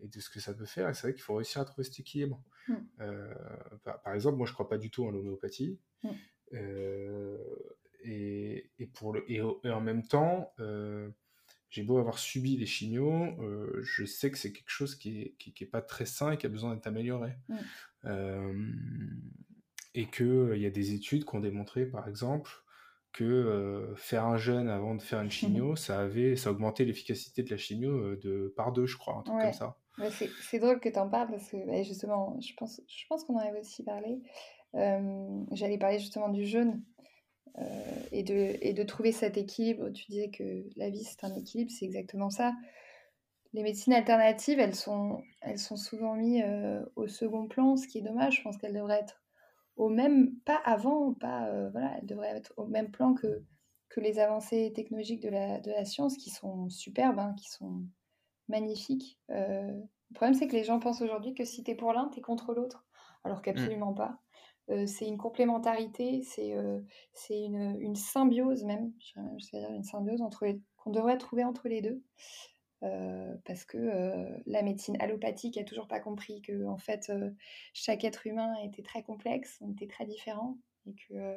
et de ce que ça peut faire. Et c'est vrai qu'il faut réussir à trouver cet équilibre. Mm. Euh, par, exemple, moi, je crois pas du tout en l'homéopathie. Mm. Euh, et, et, pour le, et, en même temps, euh, j'ai beau avoir subi les chimios, je sais que c'est quelque chose qui est, qui, qui est, pas très sain et qui a besoin d'être amélioré. Mm. Et qu'il y a des études qui ont démontré, par exemple, que faire un jeûne avant de faire une chimio, ça avait, ça augmentait l'efficacité de la chimio de par deux, je crois, un truc comme ça c'est drôle que tu en parles parce que bah, justement, je pense, je pense qu'on en avait aussi parlé. J'allais parler justement du jeûne euh, et, de, et de trouver cet équilibre. Tu disais que la vie c'est un équilibre, c'est exactement ça. Les médecines alternatives, elles sont, elles sont souvent mises euh, au second plan, ce qui est dommage. Je pense qu'elles devraient être au même, pas avant, pas, euh, voilà, elles devraient être au même plan que, que les avancées technologiques de la, de la science qui sont superbes, hein, qui sont magnifique. le problème, c'est que les gens pensent aujourd'hui que si tu es pour l'un, tu es contre l'autre, alors qu'absolument mmh. pas. c'est une complémentarité, c'est c'est une, une, symbiose même, je vais dire une symbiose entre qu'on devrait trouver entre les deux. Parce que la médecine allopathique a toujours pas compris que en fait chaque être humain était très complexe, on était très différents et que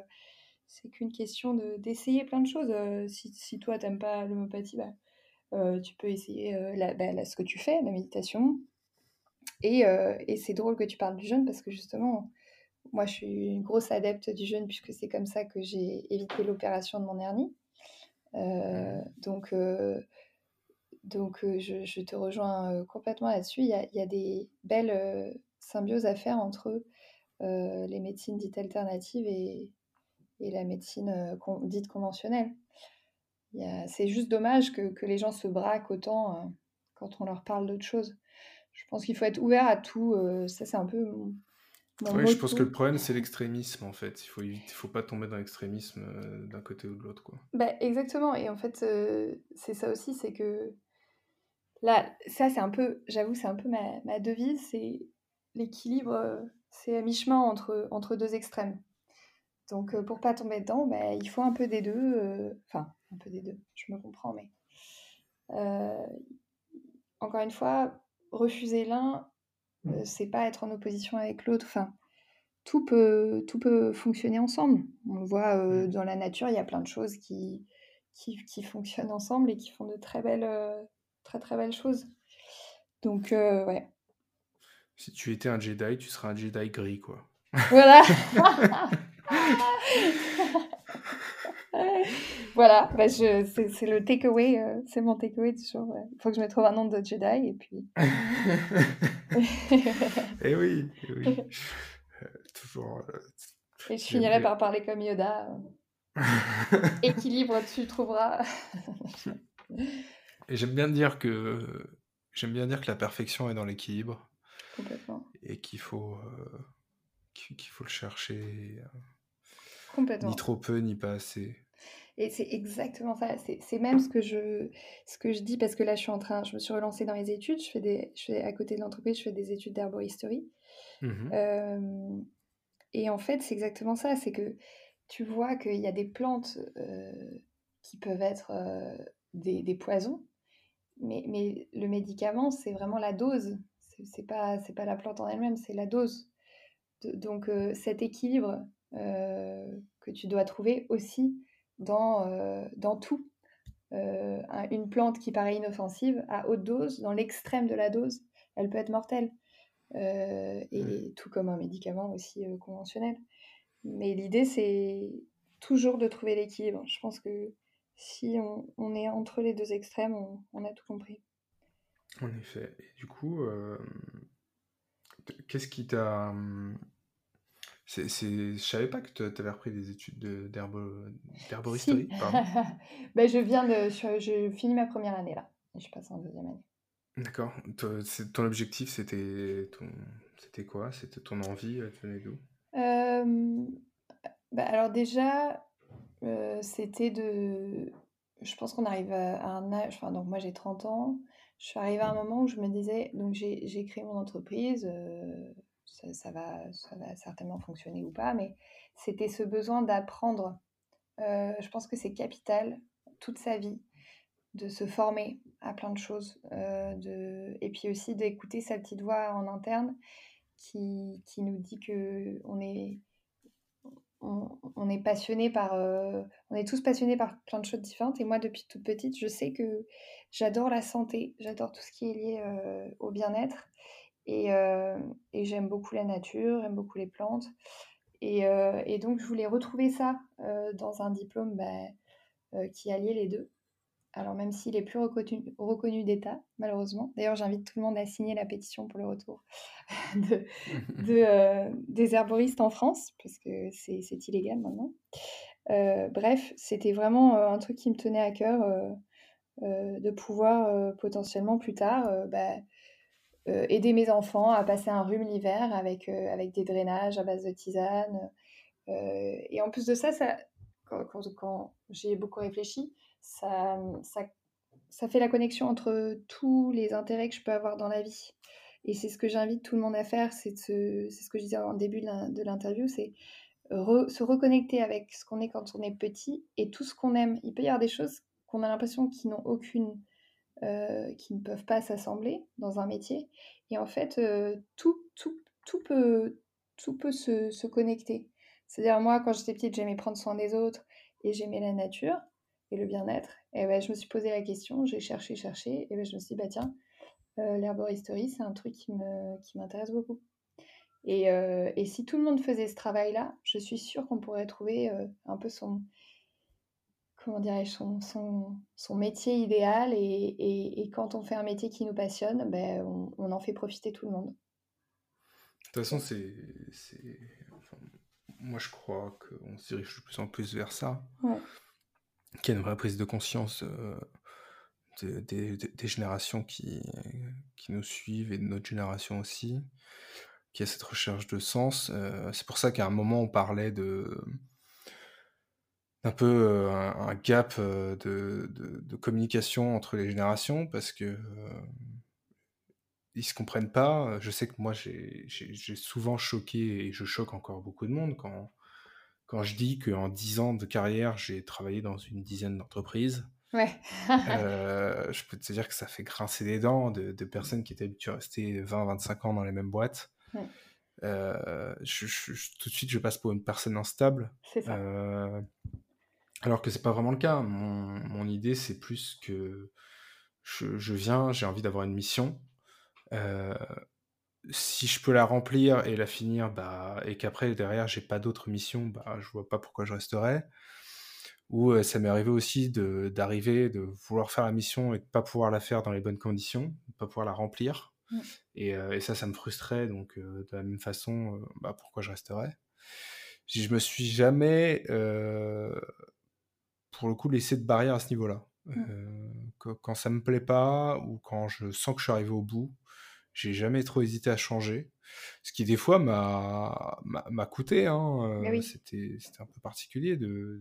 c'est qu'une question d'essayer plein de choses. si, si, toi t'aimes pas l'homéopathie, bah, tu peux essayer bah, ce que tu fais, la méditation. Et, et c'est drôle que tu parles du jeûne parce que justement, moi je suis une grosse adepte du jeûne puisque c'est comme ça que j'ai évité l'opération de mon hernie. donc donc, je, te rejoins complètement là-dessus. Il, y a, des belles symbioses à faire entre les médecines dites alternatives et, la médecine dite conventionnelle. C'est juste dommage que, les gens se braquent autant quand on leur parle d'autre chose. Je pense qu'il faut être ouvert à tout. ça, c'est un peu oui, je pense que le problème, c'est l'extrémisme, en fait. Il faut il faut pas tomber dans l'extrémisme d'un côté ou de l'autre. Bah, exactement. Et en fait, c'est ça aussi, c'est que Là, ça, c'est un peu, j'avoue, c'est un peu ma, ma devise, c'est l'équilibre, euh, c'est à mi-chemin entre, entre deux extrêmes. Donc, euh, pour pas tomber dedans, bah, il faut un peu des deux. Euh, enfin, un peu des deux, je me comprends, mais. encore une fois, refuser l'un, c'est pas être en opposition avec l'autre. Enfin, tout peut, tout peut fonctionner ensemble. On le voit mmh. dans la nature, il y a plein de choses qui, qui, qui, fonctionnent ensemble et qui font de très belles, très très belle chose. Donc, euh, ouais. Si tu étais un Jedi, tu serais un Jedi gris, quoi. Voilà. voilà, bah c'est, le takeaway, euh, c'est mon takeaway du jour. Il faut que je me trouve un nom de Jedi et puis. et eh oui, eh oui. Euh, toujours. et je finirai par parler comme Yoda. Équilibre, tu trouveras. Et j'aime bien dire que j'aime bien dire que la perfection est dans l'équilibre. Complètement. Et qu'il faut euh, qu'il faut le chercher. Euh, Complètement. Ni trop peu, ni pas assez. Et c'est exactement ça. C'est même ce que, je, ce que je dis parce que là, je suis en train, je me suis relancée dans les études. Je fais des, je fais, à côté de l'entreprise, je fais des études d'herboristerie. Mmh euh, et en fait, c'est exactement ça. C'est que tu vois qu'il y a des plantes qui peuvent être des, des, poisons, mais, mais le médicament, c'est vraiment la dose. C'est pas, pas la plante en elle-même, c'est la dose. donc euh, cet équilibre euh, que tu dois trouver aussi dans, euh, dans tout. une plante qui paraît inoffensive à haute dose, dans l'extrême de la dose, elle peut être mortelle. et tout comme un médicament aussi conventionnel. Mais l'idée, c'est toujours de trouver l'équilibre. Je pense que si on, est entre les deux extrêmes, on, a tout compris. En effet. Et du coup, euh, qu'est-ce qui t'a... Hum, c'est, c'est... Je savais pas que tu avais repris des études d'herboristerie. ben, je viens de... Je, finis ma première année là. Et je passe en deuxième année. D'accord. Ton objectif, c'était ton... C'était quoi? C'était ton envie Elle venait d'où? Euh, bah, Alors déjà, c'était de je pense qu'on arrive à un âge enfin donc moi j'ai 30 ans, je suis arrivée à un moment où je me disais donc j'ai créé mon entreprise, ça ça va ça va certainement fonctionner ou pas, mais c'était ce besoin d'apprendre. je pense que c'est capital toute sa vie de se former à plein de choses, de et puis aussi d'écouter sa petite voix en interne qui qui nous dit qu'on est euh, on est tous passionnés par plein de choses différentes. Et moi, depuis toute petite, je sais que j'adore la santé, j'adore tout ce qui est lié euh, au bien-être. Euh, et, j'aime beaucoup la nature, j'aime beaucoup les plantes. Et, donc, je voulais retrouver ça dans un diplôme bah, qui alliait les deux. Alors même s'il est plus reconnu, d'État, malheureusement. D'ailleurs, j'invite tout le monde à signer la pétition pour le retour de, euh, des herboristes en France, parce que c'est illégal maintenant. Euh, bref, c'était vraiment euh, un truc qui me tenait à cœur de pouvoir potentiellement plus tard bah, aider mes enfants à passer un rhume l'hiver avec, avec des drainages à base de tisane. et en plus de ça, ça quand j'ai beaucoup réfléchi, ça, fait la connexion entre tous les intérêts que je peux avoir dans la vie. Et c'est ce que j'invite tout le monde à faire, c'est ce que je disais en début de l'interview, c'est se reconnecter avec ce qu'on est quand on est petit et tout ce qu'on aime. Il peut y avoir des choses qu'on a l'impression qui n'ont aucune, euh, qui ne peuvent pas s'assembler dans un métier. Et en fait, euh, tout, peut, se connecter. C'est-à-dire, moi, quand j'étais petite, j'aimais prendre soin des autres et j'aimais la nature et le bien-être. Et ben, je me suis posé la question, j'ai cherché, cherché, et ben, je me suis dit, bah tiens, euh, l'herboristerie, c'est un truc qui m'intéresse beaucoup. Et, euh, et, si tout le monde faisait ce travail-là, je suis sûre qu'on pourrait trouver euh, un peu son, comment dirais-je, son, son, son, métier idéal. Et, et, et, quand on fait un métier qui nous passionne, ben, on, on en fait profiter tout le monde. De toute façon, c'est, moi je crois qu'on se dirige de plus en plus vers ça. Ouais. Qu'il y a une vraie prise de conscience euh, des, générations qui, qui nous suivent et de notre génération aussi, qui a cette recherche de sens. Euh, c'est pour ça qu'à un moment on parlait de un peu euh, un, gap de, de, communication entre les générations parce que ils se comprennent pas. Je sais que moi j'ai souvent choqué et je choque encore beaucoup de monde quand quand je dis qu'en 10 ans de carrière j'ai travaillé dans une dizaine d'entreprises Ouais. euh, je peux te dire que ça fait grincer des dents de, de personnes qui étaient habituées à rester 20-25 ans dans les mêmes boîtes. Ouais. Euh, je, je, tout de suite, je passe pour une personne instable. Ça. Euh, alors que c'est pas vraiment le cas. Mon, mon idée, c'est plus que je viens, j'ai envie d'avoir une mission. Euh, si je peux la remplir et la finir, bah, et qu'après derrière j'ai pas d'autres missions, bah, je vois pas pourquoi je resterais où ça m'est arrivé aussi d'arriver, de, de, vouloir faire la mission et de pas pouvoir la faire dans les bonnes conditions, de pas pouvoir la remplir. Mmh. Et, euh, et, ça, ça me frustrait. Donc, euh, de la même façon, euh, bah, pourquoi je resterais? Je me suis jamais, pour le coup, laissé de barrière à ce niveau-là. Mmh. Quand, quand, ça me plaît pas ou quand je sens que je suis arrivé au bout, j'ai jamais trop hésité à changer. Ce qui, des fois, m'a coûté. Hein. Oui. C'était un peu particulier de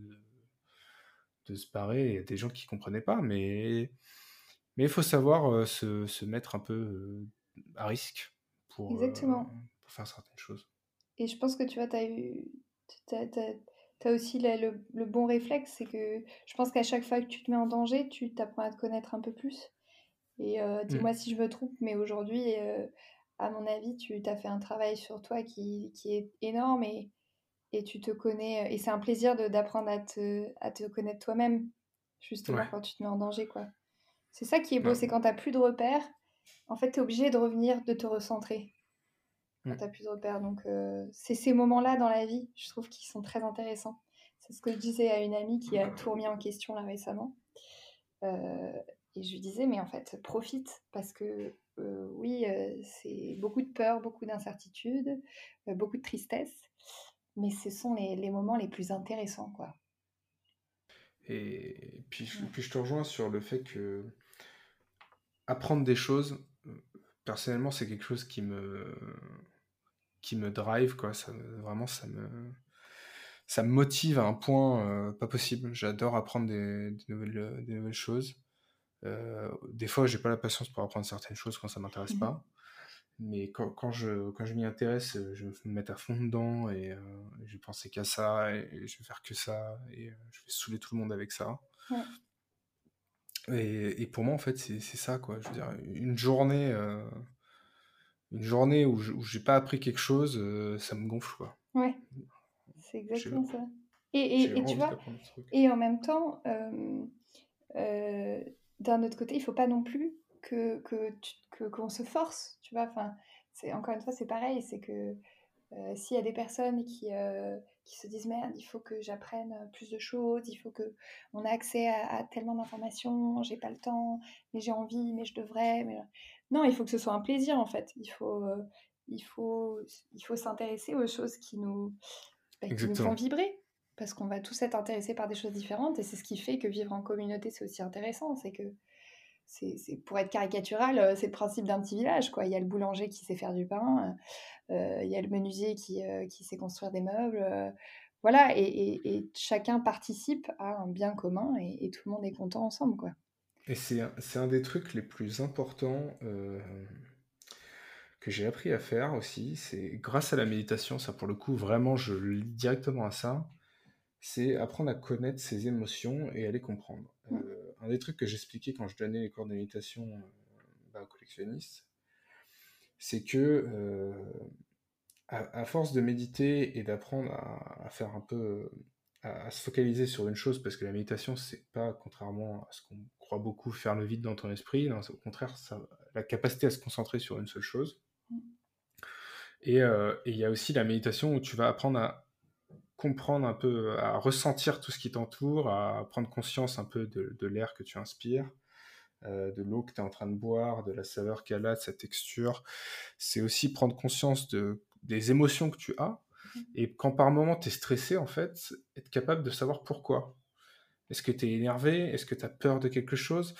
de se barrer. Il y a des gens qui comprenaient pas, mais mais il faut savoir euh, se, se, mettre un peu euh, à risque pour, Exactement. Euh, pour, faire certaines choses. Et je pense que tu vois, tu as eu. Tu as, aussi le, le, bon réflexe, c'est que je pense qu'à chaque fois que tu te mets en danger, tu t'apprends à te connaître un peu plus. Et mmh. dis-moi si je me trompe, mais aujourd'hui, à mon avis, tu as fait un travail sur toi qui, qui est énorme et, et tu te connais. Et c'est un plaisir d'apprendre à te, à te connaître toi-même, justement, quand tu te mets en danger, quoi. C'est ça qui est beau, c'est quand tu n'as plus de repères, en fait, tu es obligé de revenir, de te recentrer. Quand mmh. tu n'as plus de repères. Donc, euh, c'est ces moments-là dans la vie, je trouve, qui sont très intéressants. C'est ce que je disais à une amie qui a tout remis en question là récemment. Euh, et je lui disais, mais en fait, profite, parce que oui, c'est beaucoup de peur, beaucoup d'incertitude, beaucoup de tristesse mais ce sont les, les, moments les plus intéressants, quoi. Et puis, je, puis je te rejoins sur le fait que apprendre des choses, personnellement, c'est quelque chose qui me qui me drive, quoi. Ça, vraiment, ça me ça me motive à un point euh, pas possible. J'adore apprendre des, des, nouvelles, des nouvelles choses. Euh, des fois, j'ai pas la patience pour apprendre certaines choses quand ça m'intéresse mmh pas mais quand, quand je, quand je m'y intéresse, euh, je vais me mettre à fond dedans et euh, je vais penser qu'à ça et, je vais faire que ça et je vais saouler tout le monde avec ça. Ouais. Et, et, pour moi, en fait, c'est ça, quoi. Je veux dire, une journée, euh, une journée où j'ai pas appris quelque chose, euh, ça me gonfle, quoi. Ouais, c'est exactement ça. Et, et, et tu vois, et en même temps, d'un autre côté, il faut pas non plus que qu'on que, se force, tu vois. Enfin, c'est encore une fois, c'est pareil, c'est que euh, s'il y a des personnes qui, euh, qui se disent merde, il faut que j'apprenne plus de choses, il faut que on a accès à, tellement d'informations, j'ai pas le temps, mais j'ai envie, mais je devrais. Mais... Non, il faut que ce soit un plaisir en fait. Il faut, euh, il faut, il faut s'intéresser aux choses qui nous, bah, qui nous font vibrer. Parce qu'on va tous être intéressés par des choses différentes et c'est ce qui fait que vivre en communauté c'est aussi intéressant. C'est que c'est pour être caricatural, euh, c'est le principe d'un petit village. Quoi. Il y a le boulanger qui sait faire du pain, euh, il y a le menuisier qui, euh, qui sait construire des meubles. voilà, et, et, chacun participe à un bien commun et, tout le monde est content ensemble. Quoi. Et c'est un, des trucs les plus importants euh, que j'ai appris à faire aussi. C'est grâce à la méditation, ça pour le coup, vraiment, je lis directement à ça. C'est apprendre à connaître ses émotions et à les comprendre. Mm. Euh, un des trucs que j'expliquais quand je donnais les cours de méditation euh, bah, aux collectionnistes, c'est que euh, à, à force de méditer et d'apprendre à, à faire un peu, à, à se focaliser sur une chose, parce que la méditation, c'est pas, contrairement à ce qu'on croit beaucoup, faire le vide dans ton esprit. Non, au contraire, ça, la capacité à se concentrer sur une seule chose. Et euh, et il y a aussi la méditation où tu vas apprendre à comprendre un peu, à ressentir tout ce qui t'entoure, à prendre conscience un peu de, de l'air que tu inspires, euh, de l'eau que tu es en train de boire, de la saveur qu'elle a, de sa texture. C'est aussi prendre conscience de, des émotions que tu as. Et quand par moment tu es stressé, en fait, être capable de savoir pourquoi. Est-ce que tu es énervé? Est-ce que tu as peur de quelque chose?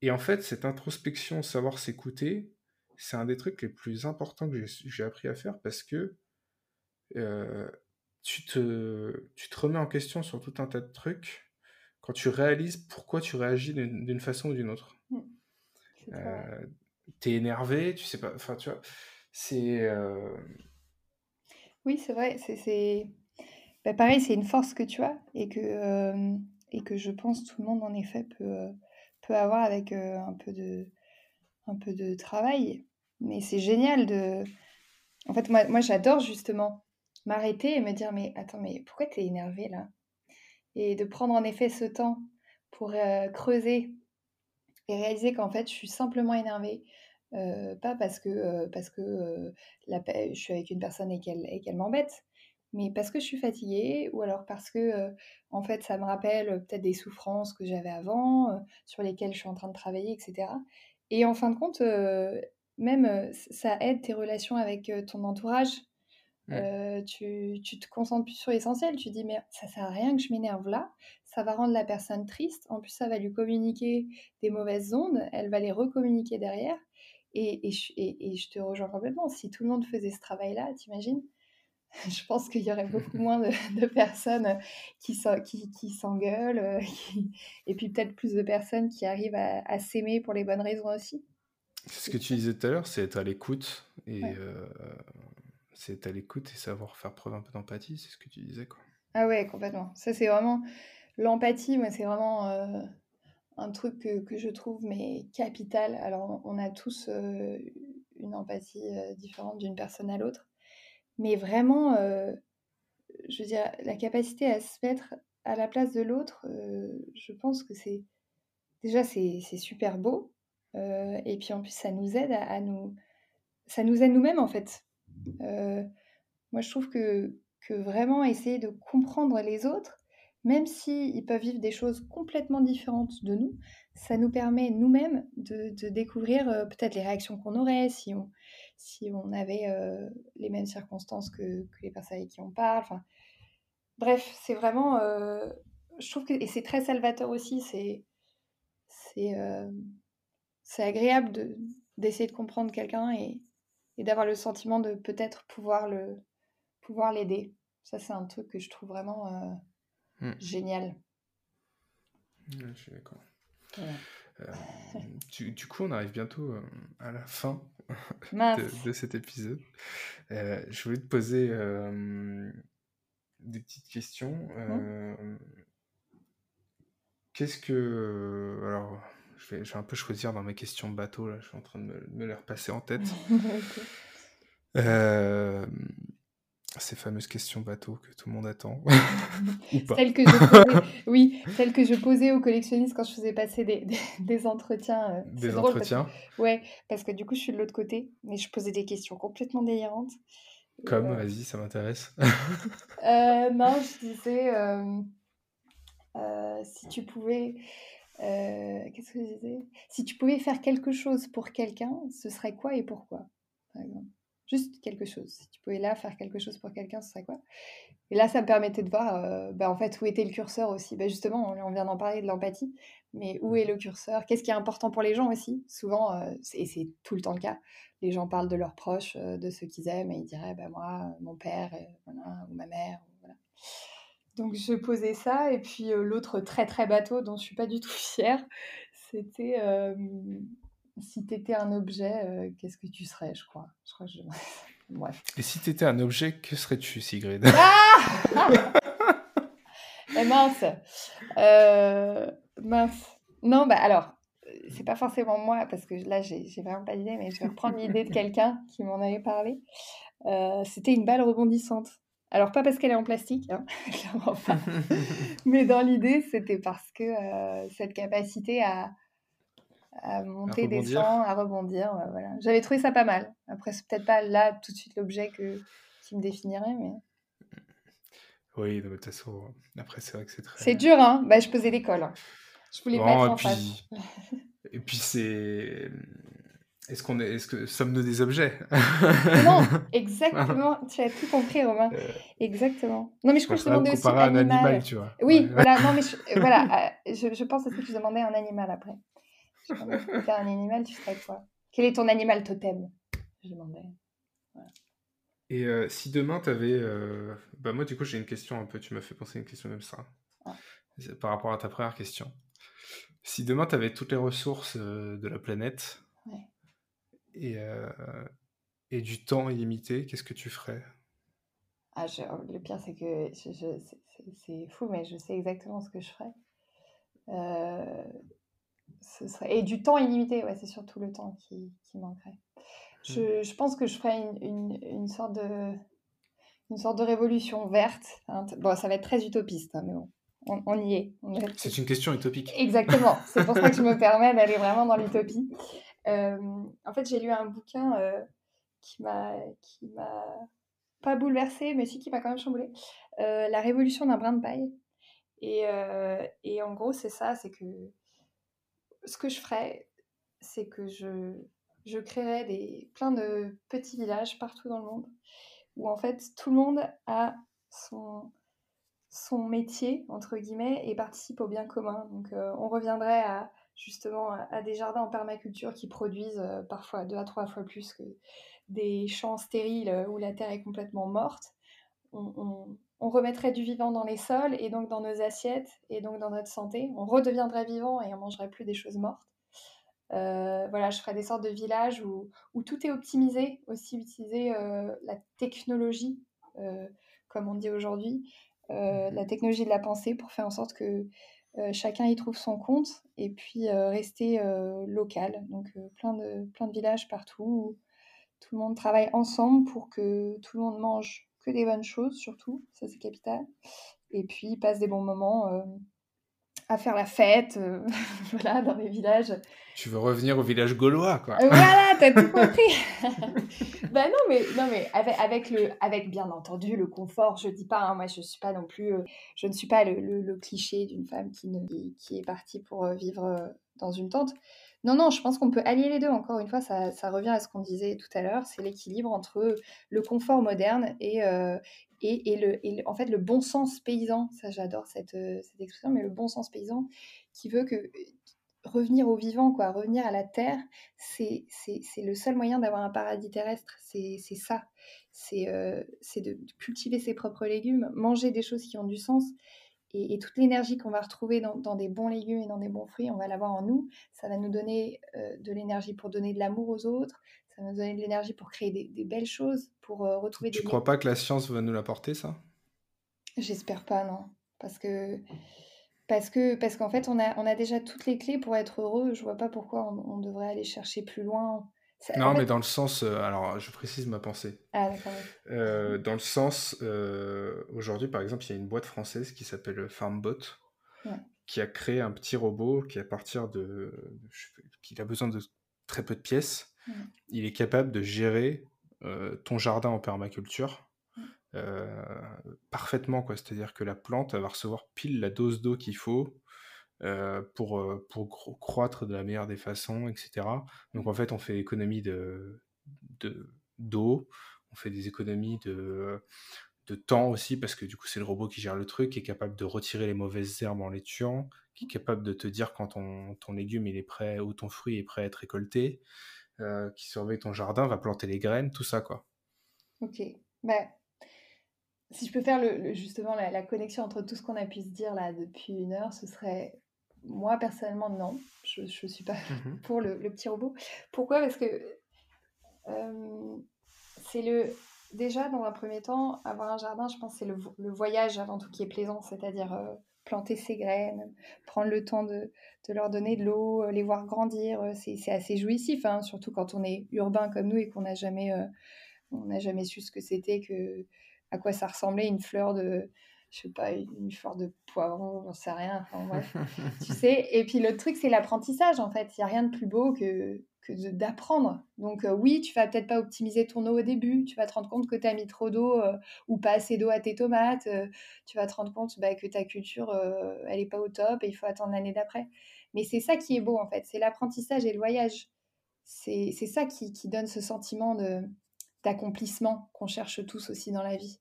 Et en fait, cette introspection, savoir s'écouter, c'est un des trucs les plus importants que j'ai j'ai appris à faire parce que euh, tu te, tu te remets en question sur tout un tas de trucs quand tu réalises pourquoi tu réagis d'une façon ou d'une autre. Mm. Vrai. Euh, t'es énervé, tu sais pas, enfin tu vois, c'est... euh, Oui, c'est vrai. C'est, bah, pareil, c'est une force que tu as et que, euh, et que je pense tout le monde, en effet, peut, peut avoir avec euh, un peu de, un peu de travail. Mais c'est génial de... En fait, moi, moi j'adore justement m'arrêter et me dire, mais attends, mais pourquoi t'es énervé là? Et de prendre en effet ce temps pour euh, creuser et réaliser qu'en fait, je suis simplement énervée. euh, pas parce que, euh, parce que je suis avec une personne et qu'elle et qu'elle m'embête, mais parce que je suis fatiguée ou alors parce que, en fait, ça me rappelle peut-être des souffrances que j'avais avant, sur lesquelles je suis en train de travailler, etc. Et en fin de compte, même ça aide tes relations avec ton entourage. Euh, tu, tu te concentres plus sur l'essentiel. Tu dis, mais ça sert à rien que je m'énerve là. Ça va rendre la personne triste. En plus, ça va lui communiquer des mauvaises ondes. Elle va les recommuniquer derrière. Et, et, je, et- et je te rejoins complètement. Si tout le monde faisait ce travail-là, t'imagines? Je pense qu'il y aurait beaucoup moins de, de personnes qui, s'en- qui, qui s'engueulent. euh, qui- Et puis peut-être plus de personnes qui arrivent à, à s'aimer pour les bonnes raisons aussi. C'est ce que tu disais tout à l'heure, c'est être à l'écoute et Ouais. euh, c'est à l'écoute et savoir faire preuve un peu d'empathie, c'est ce que tu disais quoi. Ah ouais, complètement. Ça, c'est vraiment... L'empathie, moi, c'est vraiment euh, un truc que, je trouve mais capital. Alors, on a tous euh, une empathie euh, différente d'une personne à l'autre. Mais vraiment, je veux dire, la capacité à se mettre à la place de l'autre, je pense que c'est... Déjà, c'est super beau. et puis, en plus, ça nous aide à, à nous... Ça nous aide nous-mêmes, en fait. Euh, moi, je trouve que, que vraiment essayer de comprendre les autres, même s'ils peuvent vivre des choses complètement différentes de nous, ça nous permet nous-mêmes de, de découvrir euh, peut-être les réactions qu'on aurait si on, si on avait euh, les mêmes circonstances que, les personnes avec qui on parle. Enfin, bref, c'est vraiment... je trouve que... Et c'est très salvateur aussi, c'est... C'est c'est agréable de, d'essayer de comprendre quelqu'un et, et d'avoir le sentiment de peut-être pouvoir le pouvoir l'aider. Ça, c'est un truc que je trouve vraiment euh, Mm. génial. Ouais, je suis d'accord. Voilà. Euh, du, du coup, on arrive bientôt euh, à la fin de, de cet épisode. Euh, je voulais te poser des petites questions. Euh, Qu'est-ce que... alors, je vais, je vais un peu choisir dans mes questions bateau, là, je suis en train de me, me les repasser en tête. Euh, ces fameuses questions bateau que tout le monde attend. Ou pas. Celle que je posais, oui, celle que je posais aux collectionnistes quand je faisais passer des, des, des entretiens. euh, Des parce que- entretiens. ouais, parce que du coup, je suis de l'autre côté, mais je posais des questions complètement délirantes. Comme, euh, vas-y, ça m'intéresse. Euh, non, je disais, si tu pouvais, euh, qu'est-ce que je disais? Si tu pouvais faire quelque chose pour quelqu'un, ce serait quoi et pourquoi, par exemple? Juste quelque chose. Si tu pouvais là faire quelque chose pour quelqu'un, ce serait quoi? Et là, ça me permettait de voir, euh, bah, en fait, où était le curseur aussi. Bah, justement, on, vient d'en parler de l'empathie, mais où est le curseur? Qu'est-ce qui est important pour les gens aussi? Souvent, euh, et c'est tout le temps le cas, les gens parlent de leurs proches, euh, de ceux qu'ils aiment, et ils diraient, bah, moi, mon père, voilà, ou ma mère, voilà. Donc je posais ça, et puis euh, l'autre très très bateau, dont je suis pas du tout fière, C'était euh, si tu étais un objet, euh, qu'est-ce que tu serais, je crois. Je crois que je... Bref. Et si tu étais un objet, que serais-tu, Sigrid? Ah Eh mince Euh, Mince. Non, bah alors, c'est pas forcément moi, parce que là, j'ai vraiment pas d'idée, mais je vais reprendre l'idée de quelqu'un qui m'en avait parlé. C'était une balle rebondissante. Alors, pas parce qu'elle est en plastique, hein, clairement pas. Mais dans l'idée, c'était parce que euh, cette capacité à, à monter, descendre, à rebondir, voilà. J'avais trouvé ça pas mal. Après, c'est peut-être pas là tout de suite l'objet que, qui me définirait, mais Oui, de toute façon, après, c'est vrai que c'est très. c'est dur, hein. Bah, je posais l'école. hein. Je voulais Bon, mettre et en puis, face. et puis c'est. Est-ce qu'on est, est-ce que sommes-nous des objets? Non, exactement. Tu as tout compris, Romain. Euh, Exactement. Non, mais je crois que je demandais aussi à un animal. animal, tu vois. Oui, Ouais. voilà. Non, mais je, euh, voilà. euh, Je, je pense aussi que je demandais un animal après. Je demandais si tu un animal, tu serais quoi? Quel est ton animal totem? Je demandais. Et si demain tu avais. Bah moi, du coup, j'ai une question un peu. Tu m'as fait penser à une question comme ça. Ah. Par rapport à ta première question. Si demain tu avais toutes les ressources de la planète Ouais. Et, euh, et du temps illimité, qu'est-ce que tu ferais? Ah, je- le pire, c'est que je- je- c'est- fou, mais je sais exactement ce que je ferais. Euh, ce serait... Et du temps illimité, ouais, c'est surtout le temps qui, qui manquerait. Je, je pense que je ferais une, une, une sorte de, une sorte de révolution verte. hein. Bon, ça va être très utopiste, hein, mais bon, on, on y est. On y est. C'est une question utopique. Exactement, c'est pour ça que je me permets d'aller vraiment dans l'utopie. En fait, j'ai lu un bouquin euh, qui m'a qui m'a pas bouleversée, mais si qui m'a quand même chamboulée. Euh, La révolution d'un brin de paille. Et, euh, et en gros, c'est ça, c'est que ce que je ferais, c'est que je, je créerais des, plein de petits villages partout dans le monde, où en fait tout le monde a son, son métier, entre guillemets, et participe au bien commun. Donc on reviendrait à justement à, des jardins en permaculture qui produisent euh, parfois deux à trois fois plus que des champs stériles euh, où la terre est complètement morte. On, on- on remettrait du vivant dans les sols et donc dans nos assiettes et donc dans notre santé. On redeviendrait vivant et on mangerait plus des choses mortes. Euh, voilà, je ferais des sortes de villages où, où tout est optimisé, aussi utiliser euh, la technologie, euh, comme on dit aujourd'hui, euh, la technologie de la pensée pour faire en sorte que euh, chacun y trouve son compte et puis euh, rester euh, local. Donc plein, de, plein de villages partout où tout le monde travaille ensemble pour que tout le monde mange que des bonnes choses, surtout, ça c'est capital. Et puis passe des bons moments à faire la fête, euh, voilà, dans les villages. Tu veux revenir au village gaulois, quoi. Euh, voilà, t'as tout compris. bah non, mais non, mais avec, avec le, avec bien entendu le confort. Je dis pas, hein, moi je suis pas non plus, euh, je ne suis pas le, le- le cliché d'une femme qui, ne, qui, est partie pour vivre dans une tente. Non, non, je pense qu'on peut allier les deux. Encore une fois, ça, ça revient à ce qu'on disait tout à l'heure, c'est l'équilibre entre le confort moderne et, euh, et, le, en fait le bon sens paysan. Ça, j'adore cette, euh, expression, mais le bon sens paysan qui veut que revenir au vivant, quoi, revenir à la terre, c'est le seul moyen d'avoir un paradis terrestre. C'est ça. C'est euh, c'est de cultiver ses propres légumes, manger des choses qui ont du sens. Et, toute l'énergie qu'on va retrouver dans, des bons légumes et dans des bons fruits, on va l'avoir en nous. Ça va nous donner euh, de l'énergie pour donner de l'amour aux autres. Ça va nous donner de l'énergie pour créer des, des belles choses, pour euh, retrouver Tu des... crois pas que la science va nous l'apporter, ça? J'espère pas, non. Parce que parce que parce qu'en fait, on a, on a déjà toutes les clés pour être heureux. Je vois pas pourquoi on, on devrait aller chercher plus loin. Ça- Non, en mais dans le sens. euh, alors, je précise ma pensée. Ah, d'accord. Euh, dans le sens, euh, aujourd'hui, par exemple, il y a une boîte française qui s'appelle Farmbot, Ouais. qui a créé un petit robot qui, à partir de, qu'il a besoin de très peu de pièces, Ouais. il est capable de gérer euh, ton jardin en permaculture euh, parfaitement, quoi. C'est-à-dire que la plante, elle va recevoir pile la dose d'eau qu'il faut. pour, croître de la meilleure des façons, etc. Donc en fait, on fait économie de, de, d'eau, on fait des économies de, de temps aussi, parce que du coup, c'est le robot qui gère le truc, qui est capable de retirer les mauvaises herbes en les tuant, qui est capable de te dire quand ton, ton légume il est prêt ou ton fruit est prêt à être récolté, euh, qui surveille ton jardin, va planter les graines, tout ça, quoi. Ok. Bah, si je peux faire le, le- justement la, la connexion entre tout ce qu'on a pu se dire là depuis une heure, ce serait moi, personnellement, non. Je ne suis pas Mhm. pour le, le petit robot. Pourquoi? Parce que euh, c'est le. Déjà, dans un premier temps, avoir un jardin, je pense, c'est le, vo- le voyage avant tout qui est plaisant, c'est-à-dire euh, planter ses graines, prendre le temps de, de leur donner de l'eau, euh, les voir grandir. euh, C'est assez jouissif, hein, surtout quand on est urbain comme nous et qu'on n'a jamais, euh, on n'a jamais su ce que c'était, que, à quoi ça ressemblait une fleur de, je sais pas, une fleur de poivron, j'en sais rien. Enfin, bref tu sais. Et puis le truc, c'est l'apprentissage, en fait. Il n'y a rien de plus beau que, d'apprendre. Donc euh, oui, tu vas peut-être pas optimiser ton eau au début. Tu vas te rendre compte que tu as mis trop d'eau euh, ou pas assez d'eau à tes tomates. euh, tu vas te rendre compte bah, que ta culture, elle n'est pas au top et il faut attendre l'année d'après. Mais c'est ça qui est beau, en fait. C'est l'apprentissage et le voyage. C'est ça qui, qui donne ce sentiment d'accomplissement qu'on cherche tous aussi dans la vie.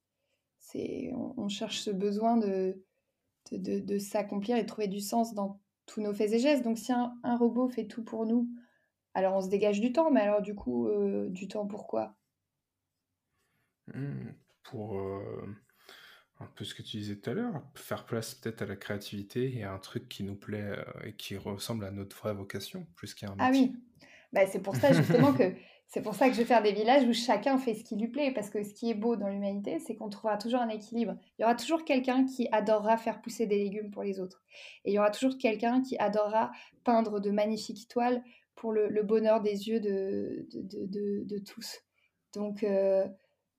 On, on cherche ce besoin de, de, de- s'accomplir et de trouver du sens dans tous nos faits et gestes. Donc si un robot fait tout pour nous, alors on se dégage du temps, mais alors du coup, euh, du temps pourquoi? Hmm, Pour euh, un peu ce que tu disais tout à l'heure, faire place peut-être à la créativité et à un truc qui nous plaît euh, et qui ressemble à notre vraie vocation, plus qu'à un Ah métier. oui, bah, c'est pour ça justement que c'est pour ça que je vais faire des villages où chacun fait ce qui lui plaît, parce que ce qui est beau dans l'humanité, c'est qu'on trouvera toujours un équilibre. Il y aura toujours quelqu'un qui adorera faire pousser des légumes pour les autres, et il y aura toujours quelqu'un qui adorera peindre de magnifiques toiles pour le, le bonheur des yeux de, de, de- de- de tous. Donc euh,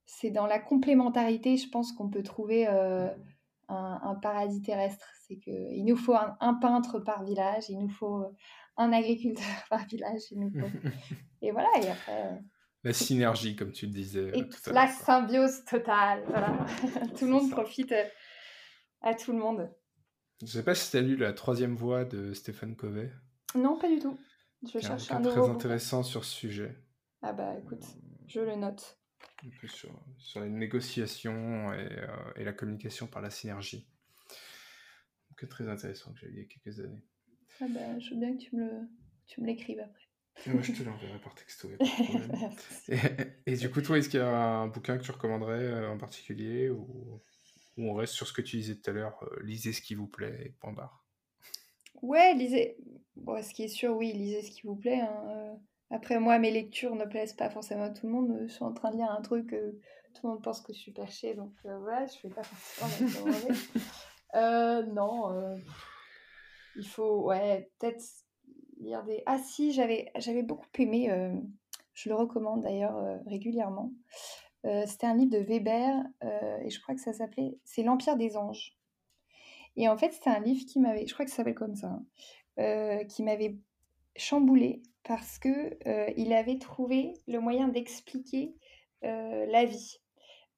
c'est dans la complémentarité, je pense, qu'on peut trouver euh, un, un paradis terrestre. C'est que il nous faut un, un peintre par village, il nous faut euh, un agriculteur par village, il nous faut. Et voilà, et après. La synergie, comme tu le disais Et tout à la symbiose totale, voilà. tout le monde ça. profite à tout le monde. Je sais pas si tu as lu La troisième voie de Stephen Covey, Non, pas du tout. Je un cherche un nouveau. très bouquin. intéressant sur ce sujet. Ah bah écoute, je le note. un peu sur, sur les négociations et, euh, et la communication par la synergie. Donc euh, très intéressant que j'ai lu il y a quelques années. Ah bah, je veux bien que tu me le, tu me l'écrives après. Moi, je te l'enverrai par texto. pas de et, et du coup, toi, est-ce qu'il y a un bouquin que tu recommanderais euh, en particulier ou, ou on reste sur ce que tu disais tout à l'heure, euh, lisez ce qui vous plaît, point barre. Ouais, lisez. Bon, ce qui est sûr, oui, lisez ce qui vous plaît. hein, euh. Après, moi, mes lectures ne plaisent pas forcément à tout le monde. euh, Je suis en train de lire un truc, euh, tout le monde pense que je suis perchée, donc euh, voilà, je fais pas forcément. Euh, non, il faut, ouais, peut-être lire des. Ah si, j'avais, j'avais beaucoup aimé. je le recommande d'ailleurs régulièrement. C'était un livre de Weber et je crois que ça s'appelait. C'est l'Empire des anges. Et en fait, c'était un livre qui m'avait. Je crois que ça s'appelle comme ça. hein, qui m'avait chamboulé parce que euh, il avait trouvé le moyen d'expliquer euh, la vie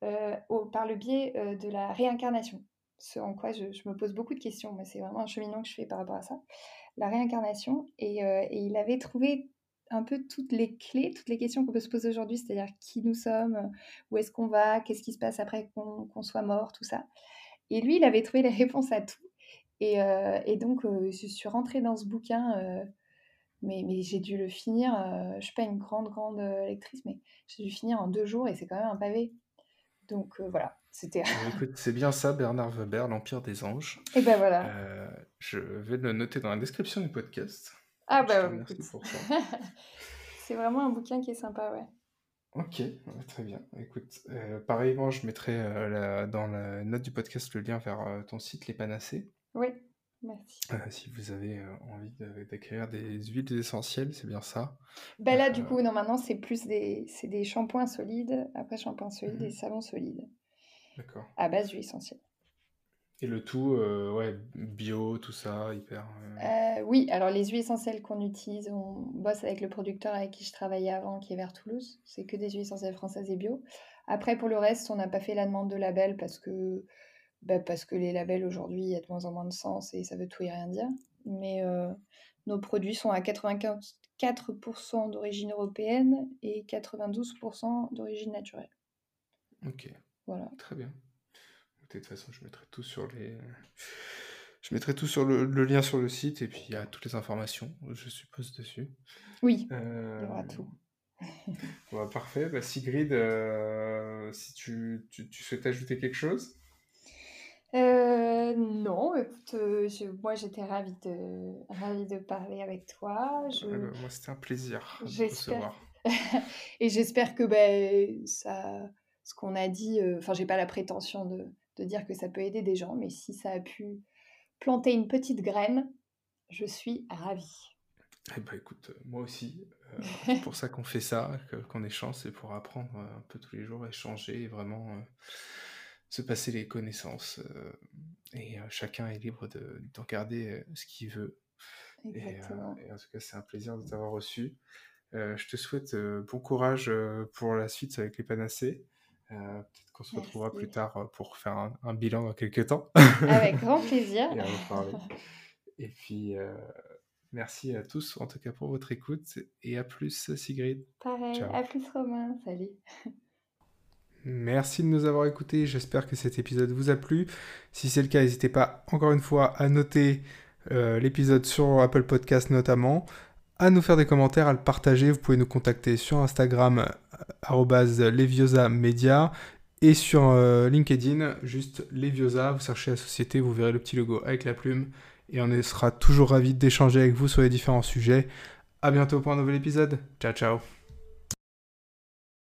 euh, par le biais euh, de la réincarnation. Ce en quoi je, me pose beaucoup de questions, mais c'est vraiment un cheminement que je fais par rapport à ça. La réincarnation. Et, euh, il avait trouvé un peu toutes les clés, toutes les questions qu'on peut se poser aujourd'hui, c'est-à-dire qui nous sommes, où est-ce qu'on va, qu'est-ce qui se passe après qu'on soit mort, tout ça. Et lui, il avait trouvé les réponses à tout. Et, euh, et donc, euh, je suis rentrée dans ce bouquin, euh, mais, mais j'ai dû le finir. je ne suis pas une grande, grande lectrice, mais j'ai dû finir en deux jours et c'est quand même un pavé. Donc euh, voilà, c'était. C'est bien ça, Bernard Weber, l'Empire des anges. et ben voilà. Euh, je vais le noter dans la description du podcast. ah bah remercie écoute. pour ça. c'est vraiment un bouquin qui est sympa, ouais. Ok, ouais, très bien. Écoute, euh, pareillement, je mettrai la- dans la note du podcast le lien vers ton site Les Panacées. Oui, merci. Euh, si vous avez euh, envie d'acquérir des huiles essentielles, c'est bien ça. Ben là, du Euh, coup, non, maintenant, c'est plus des, des shampoings solides, après shampoings solides Mhm. et savons solides, D'accord. à base d'huile essentielle. Et le tout, euh, ouais, bio, tout ça, hyper. euh, Euh, oui, alors les huiles essentielles qu'on utilise, on bosse avec le producteur avec qui je travaillais avant, qui est vers Toulouse. C'est que des huiles essentielles françaises et bio. Après, pour le reste, on n'a pas fait la demande de label parce que, bah, parce que les labels aujourd'hui, il y a de moins en moins de sens et ça veut tout et rien dire. Mais euh, nos produits sont à 84% d'origine européenne et 92% d'origine naturelle. Ok, Voilà. très bien. De toute façon, je mettrai tout sur les. Je mettrai tout sur le, le lien sur le site et puis il y a toutes les informations, je suppose, dessus. Oui, Euh, il y aura tout. ouais, parfait. Bah, Sigrid, euh, si tu, tu, tu souhaites ajouter quelque chose? Euh, non, écoute, euh, je- moi j'étais ravie de, ravie de parler avec toi. Je, Ouais, bah, moi, c'était un plaisir de te j'espère, recevoir. et j'espère que ben, ça, ce qu'on a dit, euh, enfin, j'ai pas la prétention de, de dire que ça peut aider des gens, mais si ça a pu planter une petite graine, je suis ravie. Eh ben, écoute, moi aussi, c'est pour ça qu'on fait ça, que- qu'on échange, c'est pour apprendre un peu tous les jours, échanger et vraiment se passer les connaissances. euh, et euh, chacun est libre de, d'en garder euh, ce qu'il veut. Exactement. et en tout cas, c'est un plaisir de t'avoir reçu. Je te souhaite bon courage pour la suite avec les panacées. Euh, peut-être qu'on se retrouvera plus tard pour faire un, un bilan dans quelques temps Avec grand plaisir. et puis, euh, merci à tous, en tout cas pour votre écoute. Et à plus, Sigrid. Pareil, Ciao. à plus Romain, salut. Merci de nous avoir écoutés. J'espère que cet épisode vous a plu. Si c'est le cas, n'hésitez pas encore une fois à noter euh, l'épisode sur Apple Podcast notamment, à nous faire des commentaires, à le partager. Vous pouvez nous contacter sur Instagram euh, arobase Leviosa Media et sur euh, LinkedIn juste Leviosa. Vous cherchez la société, vous verrez le petit logo avec la plume et on sera toujours ravis d'échanger avec vous sur les différents sujets. À bientôt pour un nouvel épisode. Ciao ciao.